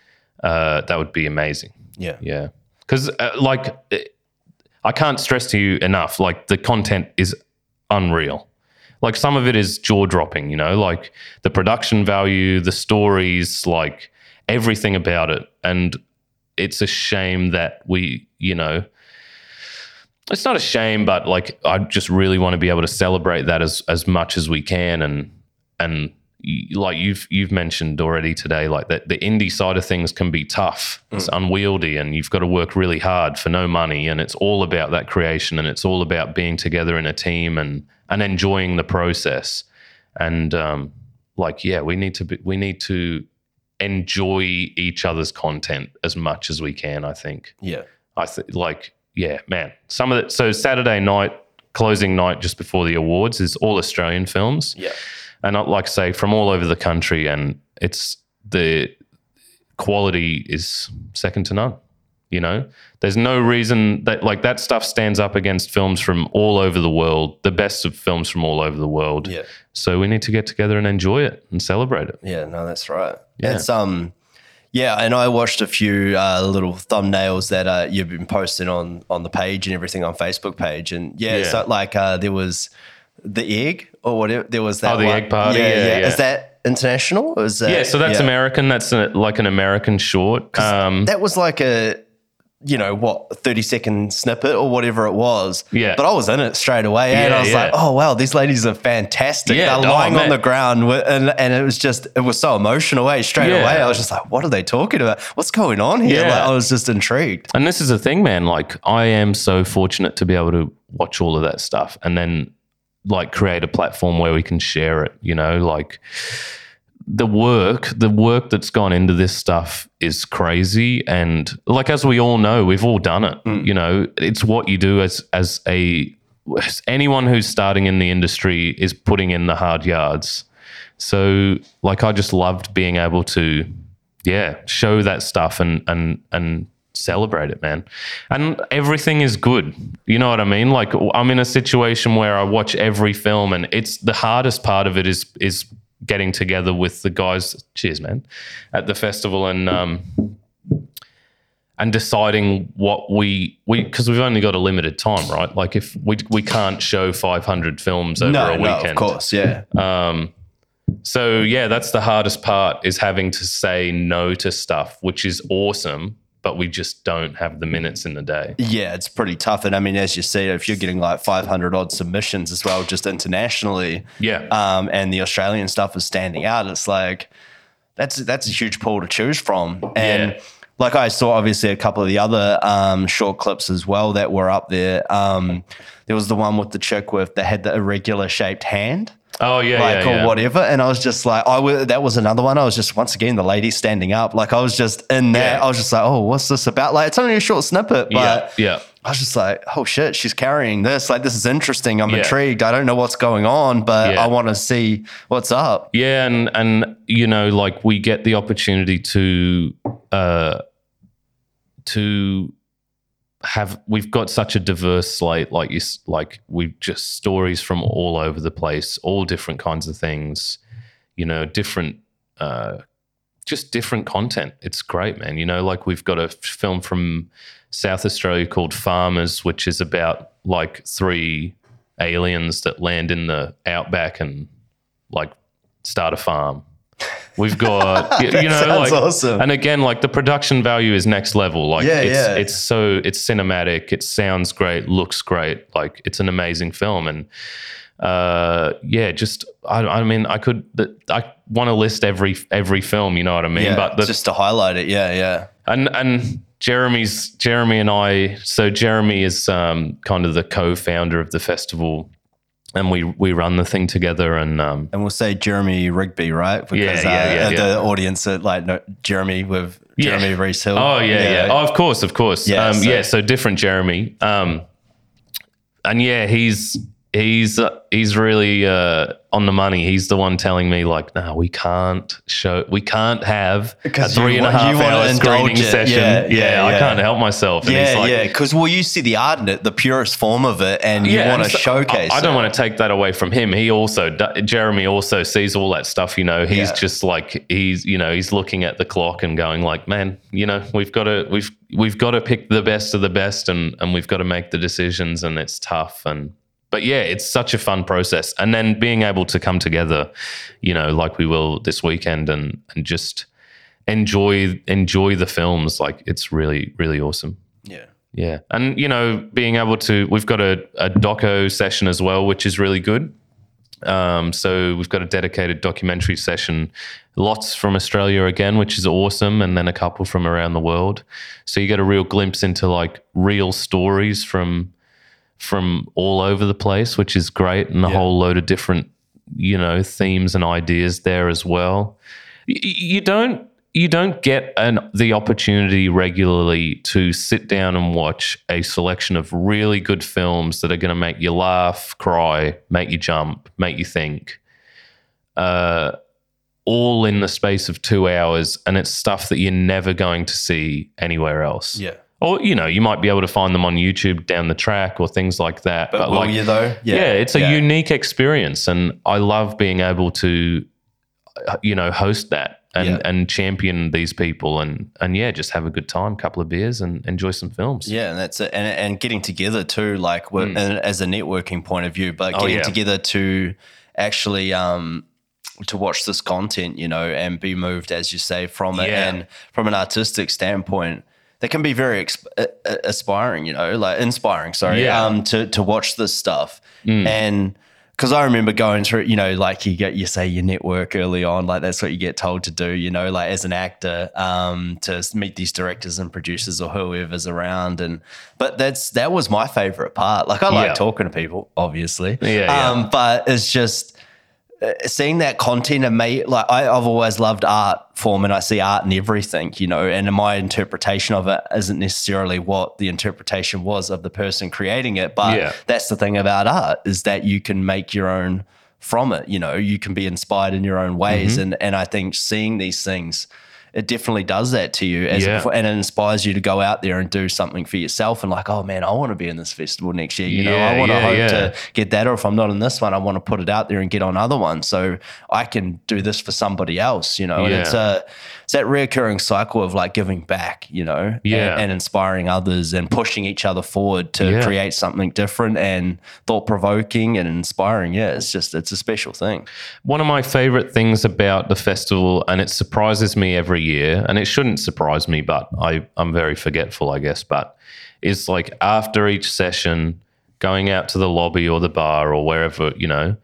uh, that would be amazing Yeah. yeah. Because, uh, like, I can't stress to you enough, like, the content is unreal. Like, some of it is jaw dropping, you know, like the production value, the stories, like everything about it. And it's a shame that we, you know, it's not a shame, but like, I just really want to be able to celebrate that as, as much as we can. And, and, like you've you've mentioned already today, like that the indie side of things can be tough. It's unwieldy, and you've got to work really hard for no money. And it's all about that creation, and it's all about being together in a team and and enjoying the process. And um, like, yeah, we need to be, we need to enjoy each other's content as much as we can. I think. Yeah. I think like yeah, man. Some of it. So Saturday night, closing night, just before the awards, is all Australian films Yeah. and like I say from all over the country, and it's the quality is second to none. You know, there's no reason that like that stuff stands up against films from all over the world, the best of films from all over the world. Yeah. So we need to get together and enjoy it and celebrate it. Yeah, no, that's right. Yeah. It's um Yeah, and I watched a few uh, little thumbnails that uh, you've been posting on on the page and everything on Facebook page, and yeah, Yeah. so like uh, there was the egg or whatever. There was that. Oh, the one. egg party, yeah, yeah. Is that international? Or is that, yeah, so that's yeah. American. That's a, like an American short. Um, That was like a. You know what, thirty second snippet or whatever it was. Yeah. but I was in it straight away, eh? and I was yeah. like, "Oh wow, these ladies are fantastic." Yeah, They're oh, lying on the ground, with, and and it was just it was so emotional. Way straight Yeah. away, I was just like, "What are they talking about? What's going on here?" Yeah. Like, I was just intrigued. And this is the thing, man. Like, I am so fortunate to be able to watch all of that stuff and then, like, create a platform where we can share it. You know, like the work, the work that's gone into this stuff is crazy. And, like, as we all know, we've all done it. Mm. You know, it's what you do as as a as anyone who's starting in the industry is putting in the hard yards. So, like, I just loved being able to yeah, show that stuff and and and celebrate it, man. And everything is good. You know what I mean? Like I'm in a situation where I watch every film and it's the hardest part of it is is getting together with the guys, cheers man, at the festival and um and deciding what we we because we've only got a limited time, right? Like if we we can't show 500 films over no, a no, weekend. of course, yeah. Um, so yeah, that's the hardest part is having to say no to stuff, which is awesome, but we just don't have the minutes in the day. Yeah, it's pretty tough. And I mean, as you see, if you're getting like 500 odd submissions as well, just internationally, Yeah. um, and the Australian stuff is standing out, it's like that's that's a huge pool to choose from. And Yeah. like I saw, obviously, a couple of the other um, short clips as well that were up there. Um, there was the one with the chick with that had the irregular shaped hand. Oh yeah, like yeah, yeah. or whatever. And I was just like, I w- that was another one. I was just once again the lady standing up. Like I was just in there. Yeah. I was just like, oh, what's this about? Like it's only a short snippet, Yeah, but yeah. I was just like, oh shit, she's carrying this. Like this is interesting. I'm Yeah. intrigued. I don't know what's going on, but Yeah. I want to see what's up. Yeah, and and you know, like we get the opportunity to uh to have we've got such a diverse slate like you like we've just stories from all over the place all different kinds of things you know different uh just different content. It's great man. You know like we've got a film from south australia called farmers which is about like three aliens that land in the outback and like start a farm we've got you, you know like awesome. and again like the production value is next level like Yeah, it's yeah. it's so it's cinematic it sounds great looks great like it's an amazing film and uh yeah just i, I mean i could i want to list every every film you know what i mean Yeah, but the, just to highlight it. Yeah, yeah. and and Jeremy's Jeremy and I. So Jeremy is um, kind of the co-founder of the festival, and we we run the thing together. And um, And we'll say Jeremy Rigby, right? Because Yeah, yeah, yeah, uh, yeah. the audience at like no, Jeremy with Yeah. Jeremy Reese Hill. oh yeah, yeah, Oh, of course, of course. Yeah, um, so- yeah. So different Jeremy. Um, and yeah, he's he's uh, he's really uh, on the money. He's the one telling me like, no, we can't show, we can't have a Because you a half hour screening session. Yeah, Yeah, yeah, I yeah. can't help myself. And yeah, he's like, yeah. Because well, you see the art in it, the purest form of it, and you want to so- showcase. I, I don't want to take that away from him. He also, Jeremy also sees all that stuff. You know, he's just like he's, you know, he's looking at the clock and going like, man, you know, we've got to, we've, we've got to pick the best of the best, and and we've got to make the decisions, and it's tough. And but yeah, it's such a fun process, and then being able to come together, you know, like we will this weekend, and and just enjoy enjoy the films. Like it's really really awesome. Yeah. Yeah. And, you know, being able to, we've got a, a doco session as well, which is really good. Um, so we've got a dedicated documentary session, lots from Australia again, which is awesome, and then a couple from around the world. So you get a real glimpse into like real stories from from all over the place, which is great, and a Yeah. whole load of different, you know, themes and ideas there as well. Y- You don't you don't get an the opportunity regularly to sit down and watch a selection of really good films that are going to make you laugh, cry, make you jump, make you think. Uh, all in the space of two hours, and it's stuff that you're never going to see anywhere else. Yeah. Or you know, you might be able to find them on YouTube down the track or things like that. But, will you though? yeah, it's a yeah. unique experience, and I love being able to, uh, you know, host that and Yeah. and champion these people and and yeah, just have a good time, couple of beers, and enjoy some films. Yeah, and that's it. And, and getting together too, like and as a networking point of view, but Mm. Oh, getting yeah. together to actually um, to watch this content, you know, and be moved, as you say, from it, and from an artistic standpoint, that can be very exp- uh, uh, aspiring, you know, like inspiring. Sorry, Yeah. Mm. um, to to watch this stuff and. Because I remember going through, you know, like you get, you say you network early on, like that's what you get told to do, you know, like as an actor, um, to meet these directors and producers or whoever's around. And, but that's, that was my favorite part. Like I like Yeah. talking to people, obviously. Yeah, yeah. Um, but it's just, seeing that content and me like I, I've always loved art form and I see art in everything, you know, and my interpretation of it isn't necessarily what the interpretation was of the person creating it. But Yeah. that's the thing about art is that you can make your own from it. You know, you can be inspired in your own ways. Mm-hmm. And and I think seeing these things it definitely does that to you as Yeah. and it inspires you to go out there and do something for yourself and like oh man I want to be in this festival next year you know I want to yeah, hope yeah. to get that or if I'm not in this one I want to put it out there and get on other ones so I can do this for somebody else you know and it's a it's that reoccurring cycle of like giving back you know Yeah. and, and inspiring others and pushing each other forward to Yeah. create something different and thought provoking and inspiring yeah it's just it's a special thing One of my favorite things about the festival, and it surprises me every year, and it shouldn't surprise me, but I, I'm very forgetful, I guess, but is like after each session, going out to the lobby or the bar or wherever, you know,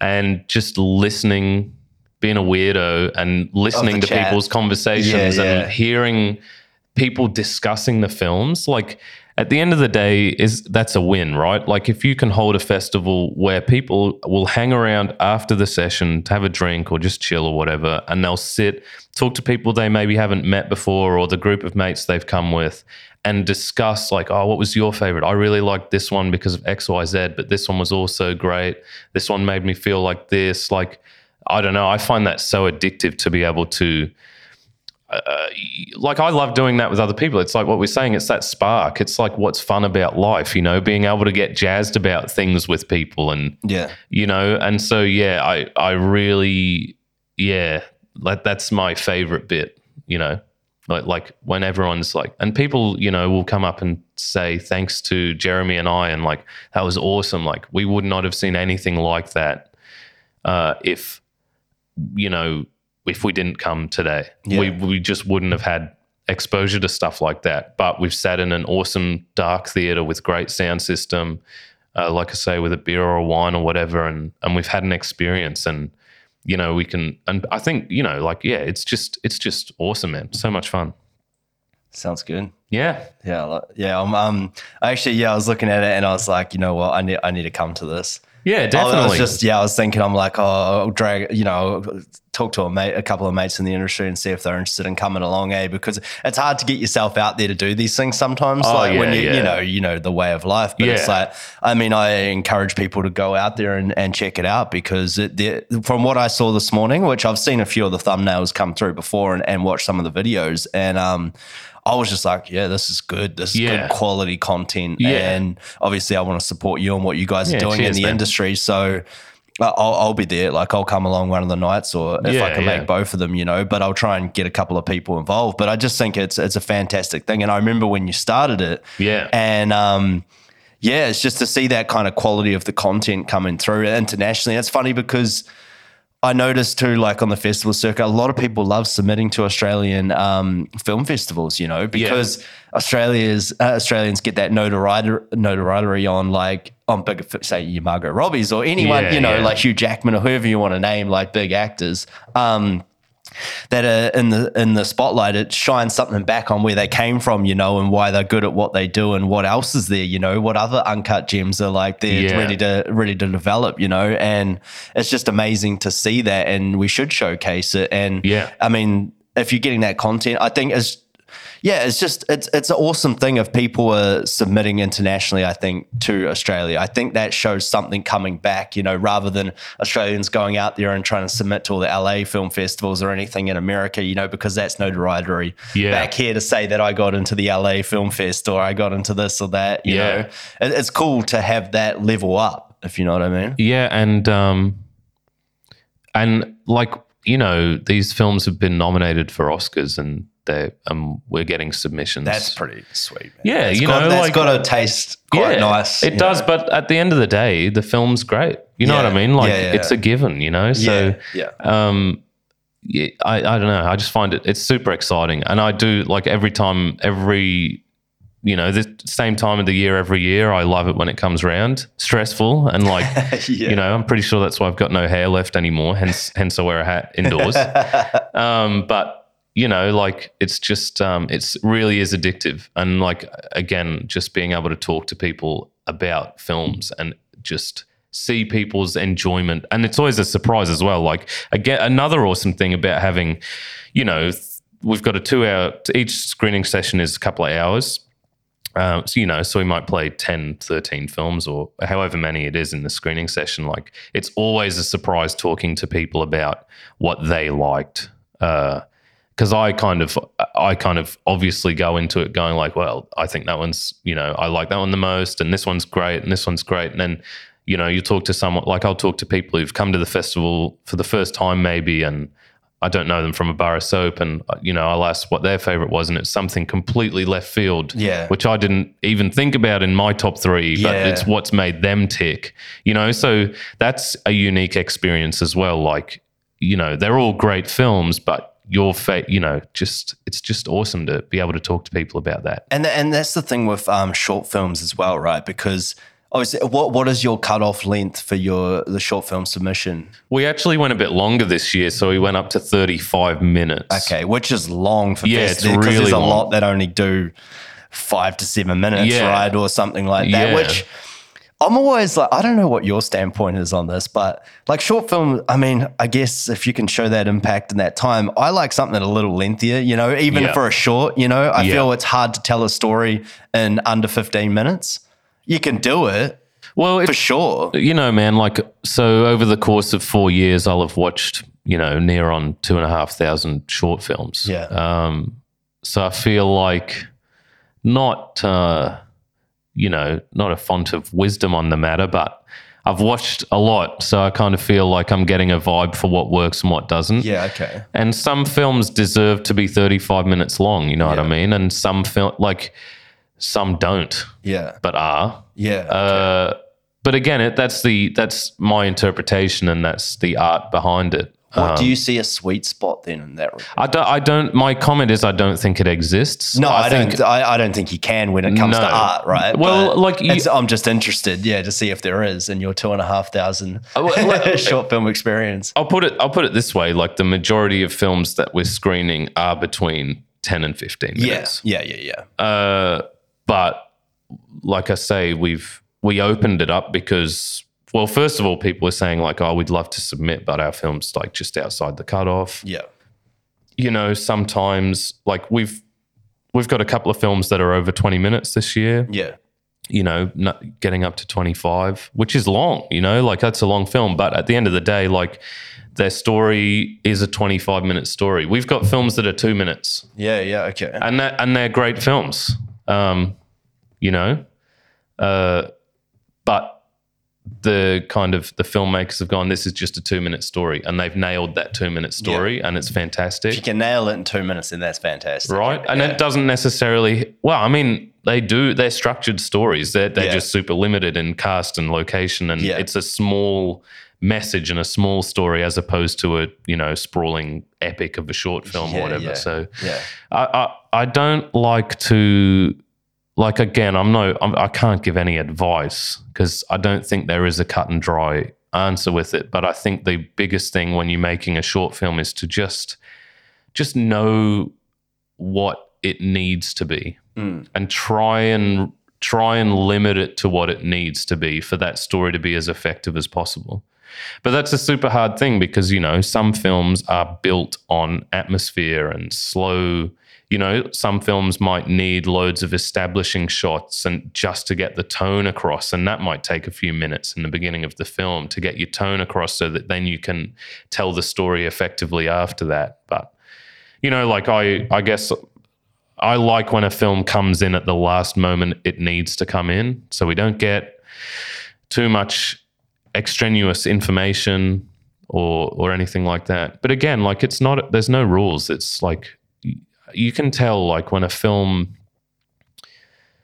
and just listening, being a weirdo and listening to chat. people's conversations Yeah, yeah. and hearing people discussing the films like at the end of the day is that's a win right like if you can hold a festival where people will hang around after the session to have a drink or just chill or whatever and they'll sit talk to people they maybe haven't met before or the group of mates they've come with and discuss like oh what was your favorite i really liked this one because of xyz but this one was also great this one made me feel like this like i don't know i find that so addictive to be able to like I love doing that with other people. It's like what we're saying. It's that spark. It's like what's fun about life, you know, being able to get jazzed about things with people, and yeah you know, and so yeah, I I really yeah, like that's my favorite bit, you know, like like when everyone's like, and people you know will come up and say thanks to Jeremy and I, and like that was awesome. Like we would not have seen anything like that uh, if you know if we didn't come today. Yeah. We we just wouldn't have had exposure to stuff like that. But we've sat in an awesome dark theater with great sound system, uh, like I say, with a beer or a wine or whatever, and and we've had an experience and. You know, we can, and I think you know, like, yeah, it's just, it's just awesome, man. So much fun. sounds good Yeah, Yeah, yeah. I'm, um, actually, yeah, I was looking at it and I was like, you know what, I need, I need to come to this. Yeah, definitely. I was just, yeah, I was thinking, I'm like, oh, I'll drag, you know, talk to a mate, a couple of mates in the industry, and see if they're interested in coming along, eh? Because it's hard to get yourself out there to do these things sometimes. Oh, like when you, yeah. you know, you know the way of life. But it's like, I mean, I encourage people to go out there and, and check it out because it, from what I saw this morning, which I've seen a few of the thumbnails come through before and, and watched some of the videos, and um. I was just like, yeah, this is good. This is Yeah. good quality content. Yeah. And obviously, I want to support you and what you guys are doing cheers, in the man. industry. So uh, I'll, I'll be there. Like, I'll come along one of the nights, or if I can yeah. make both of them, you know. But I'll try and get a couple of people involved. But I just think it's it's a fantastic thing. And I remember when you started it, Yeah. and um, yeah, it's just to see that kind of quality of the content coming through internationally. It's funny because I noticed too, like on the festival circuit, a lot of people love submitting to Australian um, film festivals. You know, because Australia's uh, Australians get that notoriety notoriety on like on big, say your Margot Robbie's or anyone, Yeah, you know, yeah. like Hugh Jackman or whoever you want to name, like big actors. Um, that are in the in the spotlight, it shines something back on where they came from, you know, and why they're good at what they do, and what else is there, you know, what other uncut gems are like they're Yeah. ready to ready to develop, you know, and it's just amazing to see that, and we should showcase it. And Yeah. I mean, if you're getting that content, I think it's yeah, it's just it's it's an awesome thing if people are submitting internationally. I think to Australia, I think that shows something coming back. You know, rather than Australians going out there and trying to submit to all the LA film festivals or anything in America. You know, because that's notoriety Yeah. back here to say that I got into the LA Film Fest or I got into this or that. You Yeah. know, it, it's cool to have that level up. If you know what I mean. Yeah, and um, and like you know, these films have been nominated for Oscars and they um we're getting submissions. That's pretty sweet. Man. Yeah, It's you got, know, that's like- got to taste quite nice. It does, know. but at the end of the day, the film's great. You know Yeah. what I mean? Like Yeah, yeah, it's yeah. a given, you know? So yeah, yeah. um yeah, I, I don't know. I just find it it's super exciting. And I do like every time every you know, the same time of the year every year, I love it when it comes around. Stressful and like Yeah. you know, I'm pretty sure that's why I've got no hair left anymore. Hence hence I wear a hat indoors. um, but you know, like it's just um, it's really is addictive, and like again, just being able to talk to people about films and just see people's enjoyment, and it's always a surprise as well. Like again, another awesome thing about having, you know, we've got a two-hour each screening session is a couple of hours. Um, so, you know, so we might play 10, 13 films or however many it is in the screening session. Like, it's always a surprise talking to people about what they liked. Because I kind of, I kind of obviously go into it going like, well, I think that one's, you know, I like that one the most, and this one's great, and this one's great. And then, you know, you talk to someone, like I'll talk to people who've come to the festival for the first time maybe, and I don't know them from a bar of soap, and uh, you know I'll ask what their favorite was, and it's something completely left field, Yeah. which I didn't even think about in my top three, but Yeah. it's what's made them tick, you know. So that's a unique experience as well. Like, you know, they're all great films, but your fate, you know, just it's just awesome to be able to talk to people about that. And and that's the thing with um, short films as well, right? Because obviously, what what is your cutoff length for your the short film submission? We actually went a bit longer this year, so we went up to thirty-five minutes. Okay, which is long for Yeah, fest- it's because really there's a long. lot that only do five to seven minutes, Yeah. right, or something like that. Yeah. Which I'm always like, I don't know what your standpoint is on this, but like short film, I mean, I guess if you can show that impact in that time, I like something a little lengthier, you know, even Yeah. for a short, you know, I Yeah. feel it's hard to tell a story in under 15 minutes. You can do it Well, for sure. you know, man, like so over the course of four years, I'll have watched, you know, near on two and a half thousand short films. Yeah. Um, so I feel like not, uh, you know, not a font of wisdom on the matter, but I've watched a lot, so I kind of feel like I'm getting a vibe for what works and what doesn't. Yeah, okay. And some films deserve to be 35 minutes long, you know what I mean? And some film, like, some don't, Yeah. but are. Yeah. Uh, but again, it, that's the that's my interpretation, and that's the art behind it. What do you see a sweet spot then in that? regard? I don't. I don't. My comment is, I don't think it exists. No, I, think, don't. I, I don't think you can when it comes No. to art, right? Well, But like you- I'm just interested, yeah, to see if there is in your two and a half thousand well, short film experience. I'll put it. I'll put it this way: like the majority of films that we're screening are between ten and fifteen minutes. Yeah, yeah, yeah, yeah. Uh, but like I say, we've we opened it up because, well, first of all, people were saying like, "Oh, we'd love to submit, but our film's like just outside the cutoff." yeah. you know, sometimes like we've we've got a couple of films that are over 20 minutes this year, Yeah. you know, not getting up to 25, which is long, you know, like that's a long film, but at the end of the day like their story is a 25 minute story. We've got films that are 2 minutes Yeah, yeah, okay. and that and they're great films. Um, you know, uh, but the kind of the filmmakers have gone. This is just a two minute story, and they've nailed that two minute story, and it's fantastic If you can nail it in two minutes, then that's fantastic. right? And Yeah. it doesn't necessarily. Well, I mean, they do. They're structured stories. They're they're Yeah. just super limited in cast and location, and Yeah. it's a small message and a small story as opposed to a you know sprawling epic of a short film Yeah, or whatever. yeah. So Yeah. I, I I don't like to like again. I'm no. I'm, I can't give any advice because I don't think there is a cut and dry answer with it. But I think the biggest thing when you're making a short film is to just just know what it needs to be Mm. and try and try and limit it to what it needs to be for that story to be as effective as possible. But that's a super hard thing because you know some films are built on atmosphere and slow. You know, some films might need loads of establishing shots and just to get the tone across, and that might take a few minutes in the beginning of the film to get your tone across, so that then you can tell the story effectively after that. But you know, like I, I guess I like when a film comes in at the last moment it needs to come in, so we don't get too much extraneous information or or anything like that. But again, like it's not. There's no rules. It's like you can tell like when a film.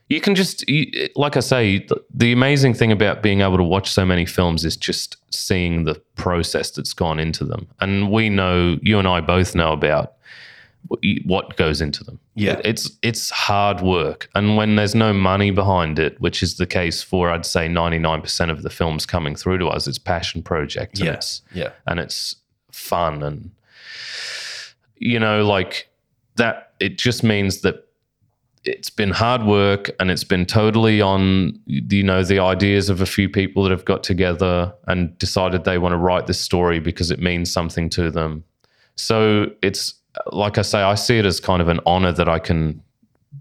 You can just, you, like I say, the, the amazing thing about being able to watch so many films is just seeing the process that's gone into them. And we know, you and I both know about what goes into them. Yeah. It's it's hard work. And when there's no money behind it, which is the case for I'd say 99% of the films coming through to us, it's passion projects. Yes. it's- Yeah. and it's fun and you know like that it just means that it's been hard work and it's been totally on you know the ideas of a few people that have got together and decided they want to write this story because it means something to them. So it's like i say i see it as kind of an honor that i can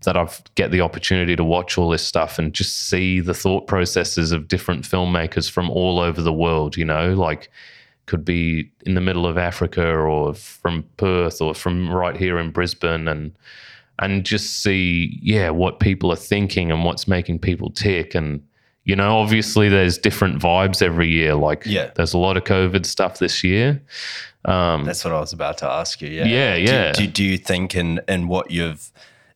that i've get the opportunity to watch all this stuff and just see the thought processes of different filmmakers from all over the world you know like could be in the middle of Africa or from Perth or from right here in Brisbane and and just see yeah what people are thinking and what's making people tick and you know obviously there's different vibes every year like Yeah. there's a lot of covid stuff this year um That's what I was about to ask you. Yeah. Yeah, Do- yeah. Do, do, you think in in what you've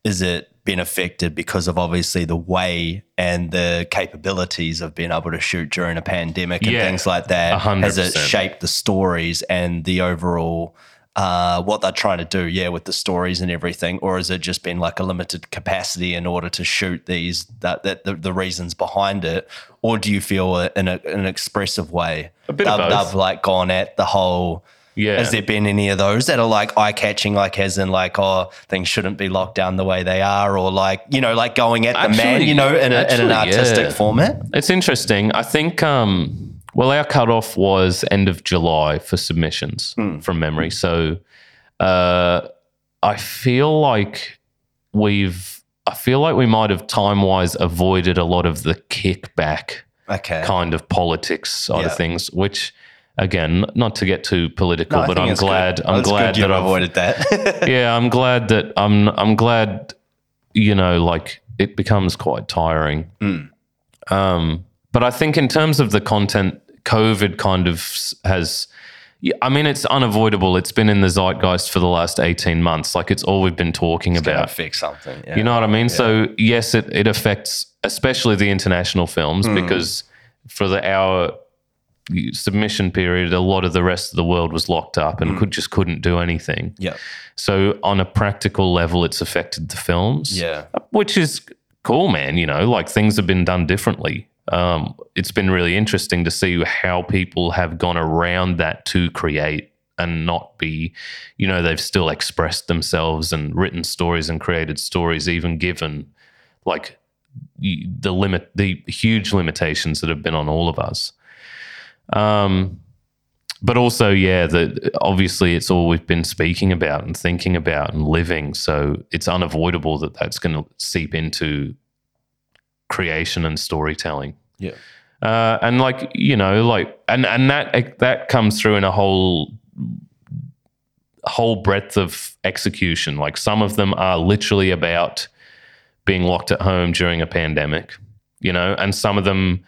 is it been affected because of obviously the way and the capabilities of being able to shoot during a pandemic and Yeah, things like that? a hundred Has it shaped the stories and the overall uh, what they're trying to do, yeah, with the stories and everything, or has it just been like a limited capacity in order to shoot these that, that the, the reasons behind it, or do you feel in, a, in an expressive way? A bit they've, both. they've like gone at the whole yeah has there been any of those that are like eye catching, like as in like, oh, things shouldn't be locked down the way they are, or like, you know, like going at the man, you know, in, a, in an artistic yeah. format? It's interesting. I think, um, well, our cutoff was end of July for submissions from memory. So uh, I feel like we've, I feel like we might have time wise avoided a lot of the kickback Okay. kind of politics side Yeah. of things, which. Again, not to get too political, No, but I'm it's glad. I'm It's glad you've that I've avoided that. yeah, I'm glad that I'm I'm glad you know like it becomes quite tiring. Um, but I think in terms of the content, COVID kind of has. I mean, it's unavoidable. It's been in the zeitgeist for the last 18 months. Like, it's all we've been talking Gonna about. Fix something. Yeah. You know what I mean? So, yes, it, it affects especially the international films because for the our submission period, a lot of the rest of the world was locked up and could just couldn't do anything. yeah. So on a practical level, it's affected the films. Yeah. Which is cool, man. You know, like things have been done differently. Um, it's been really interesting to see how people have gone around that to create and not be, you know, they've still expressed themselves and written stories and created stories, even given like the limit, the huge limitations that have been on all of us. Um, but also, yeah, that obviously it's all we've been speaking about and thinking about and living. So it's unavoidable that that's going to seep into creation and storytelling. Yeah. Uh, and like you know, like and and that that comes through in a whole whole breadth of execution. Like some of them are literally about being locked at home during a pandemic, you know, and some of them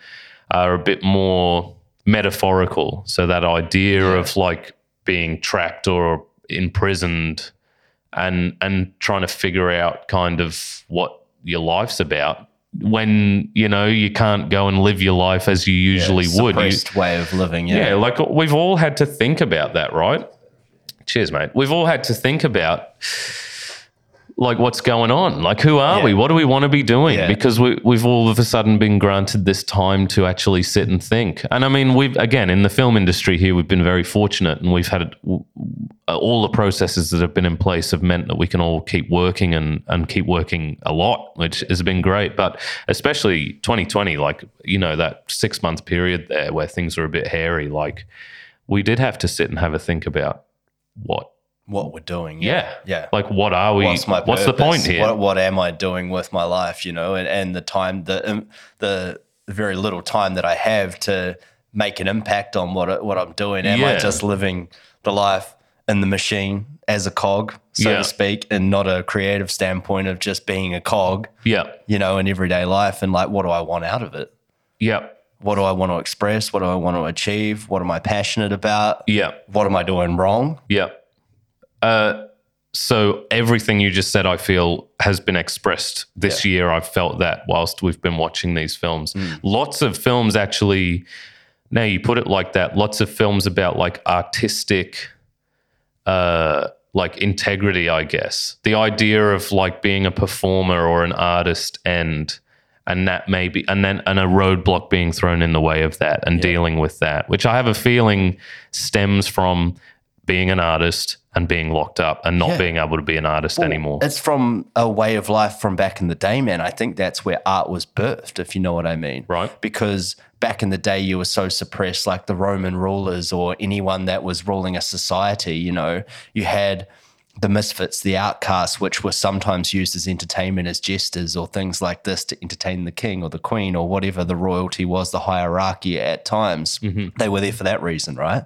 are a bit more metaphorical. So that idea of like being trapped or imprisoned and and trying to figure out kind of what your life's about when you know you can't go and live your life as you usually would. You- way of living. yeah, Yeah. like we've all had to think about that, right? Cheers, mate. We've all had to think about like what's going on. Like who are we? What do we want to be doing? Yeah. Because we we've all of a sudden been granted this time to actually sit and think. And I mean, we've again in the film industry here, we've been very fortunate, and we've had uh, all the processes that have been in place have meant that we can all keep working and and keep working a lot, which has been great. But especially 2020, like you know that six month period there where things were a bit hairy, like we did have to sit and have a think about what, What we're doing. yeah, Yeah. like what are we? what's my the purpose? point here? What, what am I doing with my life? You know, and, and the time, the um, the very little time that I have to make an impact on what I- what I'm doing. Am I Yeah. just living the life in the machine as a cog, so Yeah. to speak, and not a creative standpoint of just being a cog? yeah, You know, in everyday life, and like, what do I want out of it? yeah. what do I want to express? What do I want to achieve? What am I passionate about? Yeah. What am I doing wrong? Yeah. Uh, so everything you just said, I feel, has been expressed this year. I've felt that whilst we've been watching these films. Lots of films actually. Now you put it like that. Lots of films about like artistic, uh, like integrity. I guess the idea of like being a performer or an artist and and that maybe and then and a roadblock being thrown in the way of that and dealing with that, which I have a feeling stems from being an artist and being locked up and not Yeah. being able to be an artist anymore. It's from a way of life from back in the day, man. I think that's where art was birthed, if you know what I mean. Right. Because back in the day, you were so suppressed, like the Roman rulers or anyone that was ruling a society, you know, you had the misfits, the outcasts, which were sometimes used as entertainment, as jesters or things like this to entertain the king or the queen or whatever the royalty was, the hierarchy at times. Mm-hmm. They were there for that reason, right?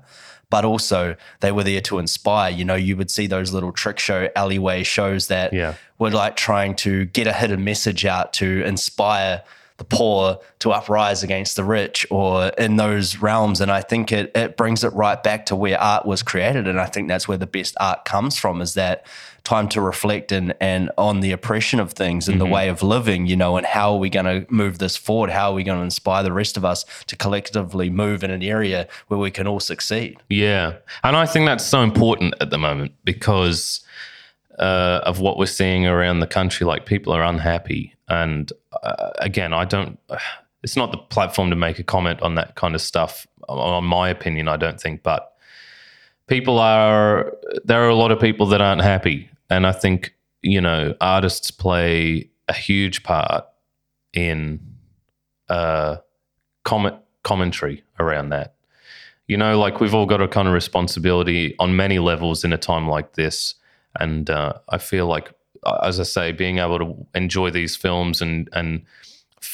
But also, they were there to inspire. You know, you would see those little trick show alleyway shows that Yeah. were like trying to get a hidden message out to inspire the poor to uprise against the rich or in those realms. And I think it it brings it right back to where art was created. And I think that's where the best art comes from is that time to reflect and and on the oppression of things and the way of living, you know, and how are we gonna move this forward? How are we gonna inspire the rest of us to collectively move in an area where we can all succeed? Yeah. And I think that's so important at the moment because uh, of what we're seeing around the country. Like people are unhappy. And uh, again, I don't, it's not the platform to make a comment on that kind of stuff, on my opinion, I don't think. But people are, there are a lot of people that aren't happy. And I think, you know, artists play a huge part in uh, comment, commentary around that you know like we've all got a kind of responsibility on many levels in a time like this and uh, i feel like uh, as i say being able to enjoy these films and and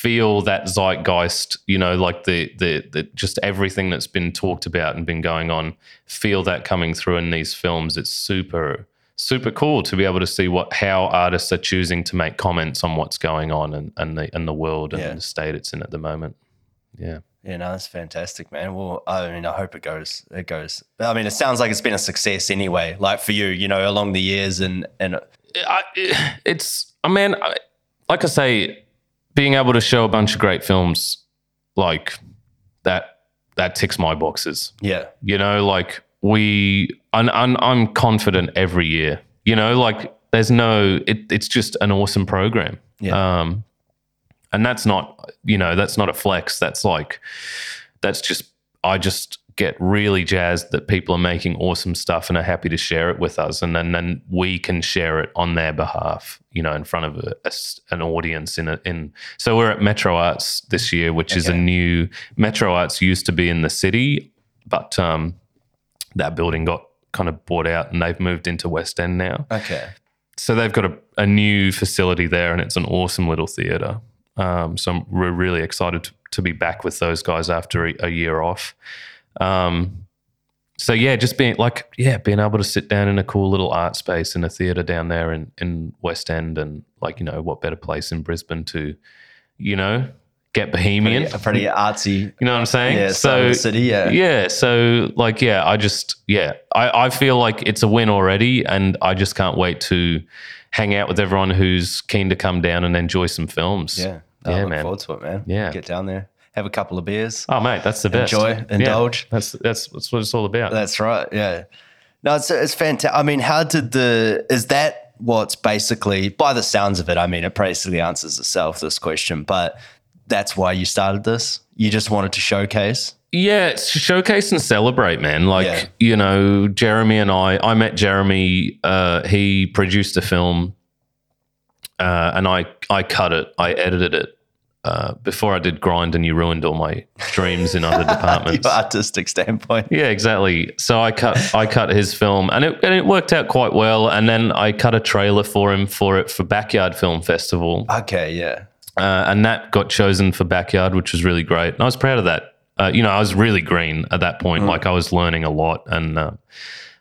feel that zeitgeist you know like the, the the just everything that's been talked about and been going on feel that coming through in these films it's super super cool to be able to see what how artists are choosing to make comments on what's going on and and the and the world and Yeah. the state it's in at the moment yeah Yeah, no, that's fantastic, man. Well, I mean, I hope it goes. It goes. I mean, it sounds like it's been a success anyway. Like for you, you know, along the years, and and I, it's I mean, I, like I say, being able to show a bunch of great films like that that ticks my boxes. yeah, You know, like we, I'm, I'm, I'm confident every year. You know, like there's no, it, it's just an awesome program. Yeah. Um, and that's not, you know, that's not a flex. That's like, that's just, I just get really jazzed that people are making awesome stuff and are happy to share it with us. And then, then we can share it on their behalf, you know, in front of a, a an audience in a, in, so we're at Metro Arts this year, which is a new, Metro Arts used to be in the city, but, um, that building got kind of bought out and they've moved into West End now. okay, So they've got a, a new facility there and it's an awesome little theatre. Um, so I'm, we're really excited to, to be back with those guys after a, a year off. Um, so yeah, just being like, yeah, being able to sit down in a cool little art space in a theatre down there in, in West End and like, you know, what better place in Brisbane to, you know, get bohemian. pretty, pretty artsy. You know what I'm saying? Yeah, So city, yeah. Yeah. So like, yeah, I just, yeah, I, I feel like it's a win already. And I just can't wait to hang out with everyone who's keen to come down and enjoy some films. Yeah, I Yeah, look man. forward to it, man. Yeah. get down there, have a couple of beers. Oh, mate, that's the best. Enjoy, Yeah. indulge. That's, that's, that's what it's all about. That's right. Yeah. No, it's it's fantastic. I mean, how did the is that what's basically by the sounds of it? I mean, it basically answers itself this question, but that's why you started this. You just wanted to showcase. Yeah, showcase and celebrate, man. Like, Yeah. you know, Jeremy and I, I met Jeremy, uh, he produced a film uh, and I, I cut it, I edited it. Uh, before I did grind, and you ruined all my dreams in other departments. Your artistic standpoint. Yeah, exactly. So I cut I cut his film, and it and it worked out quite well. And then I cut a trailer for him for it for Backyard Film Festival, Okay, yeah. uh, and that got chosen for Backyard, which was really great. And I was proud of that. Uh, you know, I was really green at that point. Like I was learning a lot, and uh,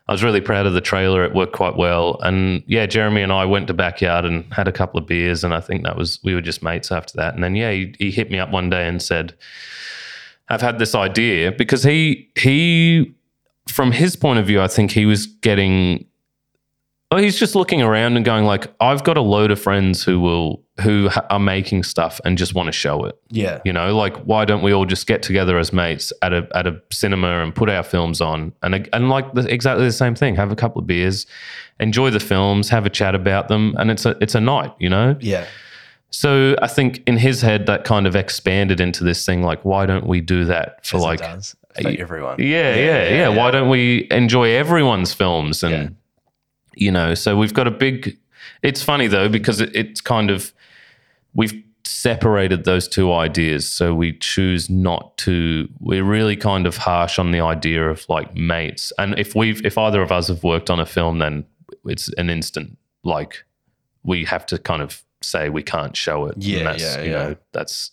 I was really proud of the trailer. It worked quite well. And yeah, Jeremy and I went to Backyard and had a couple of beers, and I think that was we were just mates after that. And then yeah, he, he hit me up one day and said, I've had this idea because he he from his point of view, I think he was getting. Oh, he's just looking around and going like, I've got a load of friends who will who ha- are making stuff and just want to show it. Yeah. You know, like why don't we all just get together as mates at a at a cinema and put our films on and and like the, exactly the same thing. Have a couple of beers, enjoy the films, have a chat about them, and it's a it's a night. You know. Yeah. So I think in his head that kind of expanded into this thing like, why don't we do that for like for everyone. yeah, yeah, yeah, Why don't we enjoy everyone's films? And, Yeah. you know, so we've got a big. It's funny though, because it, it's kind of. We've separated those two ideas. So we choose not to. We're really kind of harsh on the idea of like mates. And if we've. If either of us have worked on a film, then it's an instant, like, we have to kind of say we can't show it. And Yeah, that's, yeah, you yeah. know, that's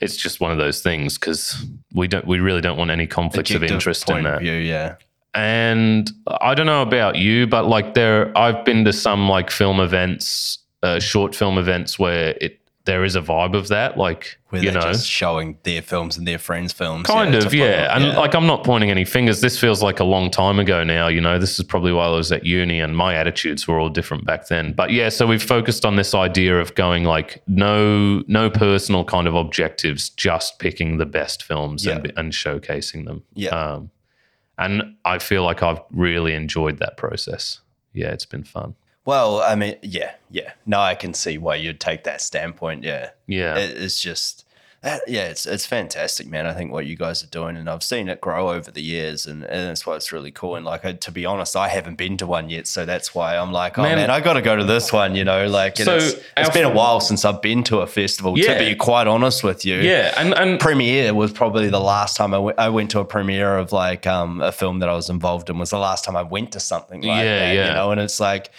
it's just one of those things because we don't we really don't want any conflicts of interest in that. view, yeah. And I don't know about you, but like there, I've been to some like film events, uh, short film events where it there is a vibe of that, like Where you they're know, just showing their films and their friends' films. kind of yeah. And like I'm not pointing any fingers. This feels like a long time ago now. You know, this is probably while I was at uni, and my attitudes were all different back then. But yeah, so we've focused on this idea of going like no no personal kind of objectives, just picking the best films and, and showcasing them. Yeah. Um, and I feel like I've really enjoyed that process. Yeah, it's been fun. Well, I mean, yeah, yeah. No, I can see why you'd take that standpoint. Yeah, Yeah. It- it's just, that, yeah, it's it's fantastic, man. I think what you guys are doing, and I've seen it grow over the years, and, and that's why it's really cool. And like, I, to be honest, I haven't been to one yet, so that's why I'm like, oh Man. man, I got to go to this one. You know, like, So it's, it's been a while since I've been to a festival. Yeah. To be quite honest with you, yeah, and and premiere was probably the last time I went- I went to a premiere of like um, a film that I was involved in was the last time I went to something like Yeah, that, yeah. you know, and it's like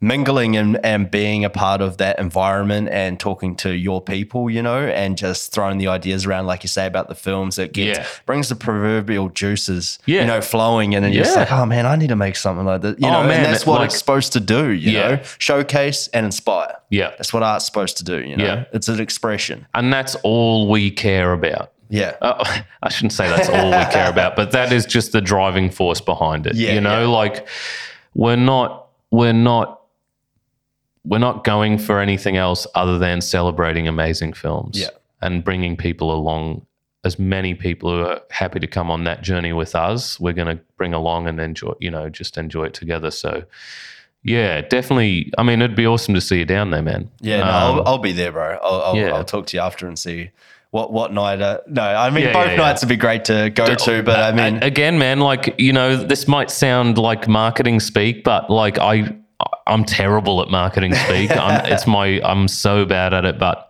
mingling and, and being a part of that environment and talking to your people, you know, and just throwing the ideas around, like you say about the films, it gets Yeah. brings the proverbial juices, Yeah. you know, flowing in and you're just like, oh man, I need to make something like that. You Oh, know, man, and that's what like- it's supposed to do, you Yeah. know, showcase and inspire. yeah, That's what art's supposed to do, you know. Yeah. It's an expression. and that's all we care about. Yeah. Uh, I shouldn't say that's all we care about, but that is just the driving force behind it. Yeah, you know, yeah. like we're not we're not we're not going for anything else other than celebrating amazing films Yeah. and bringing people along. As many people who are happy to come on that journey with us, we're going to bring along and enjoy. You know, just enjoy it together. So, yeah, definitely. I mean, it'd be awesome to see you down there, man. Yeah, no, Um, I'll, I'll be there, bro. I'll, I'll, yeah. I'll talk to you after and see what what night. Uh, no, I mean Yeah, both yeah, nights would be great to go to, but I mean, again, man, like you know, this might sound like marketing speak, but like I, I'm terrible at marketing speak. I'm, it's my, I'm so bad at it. But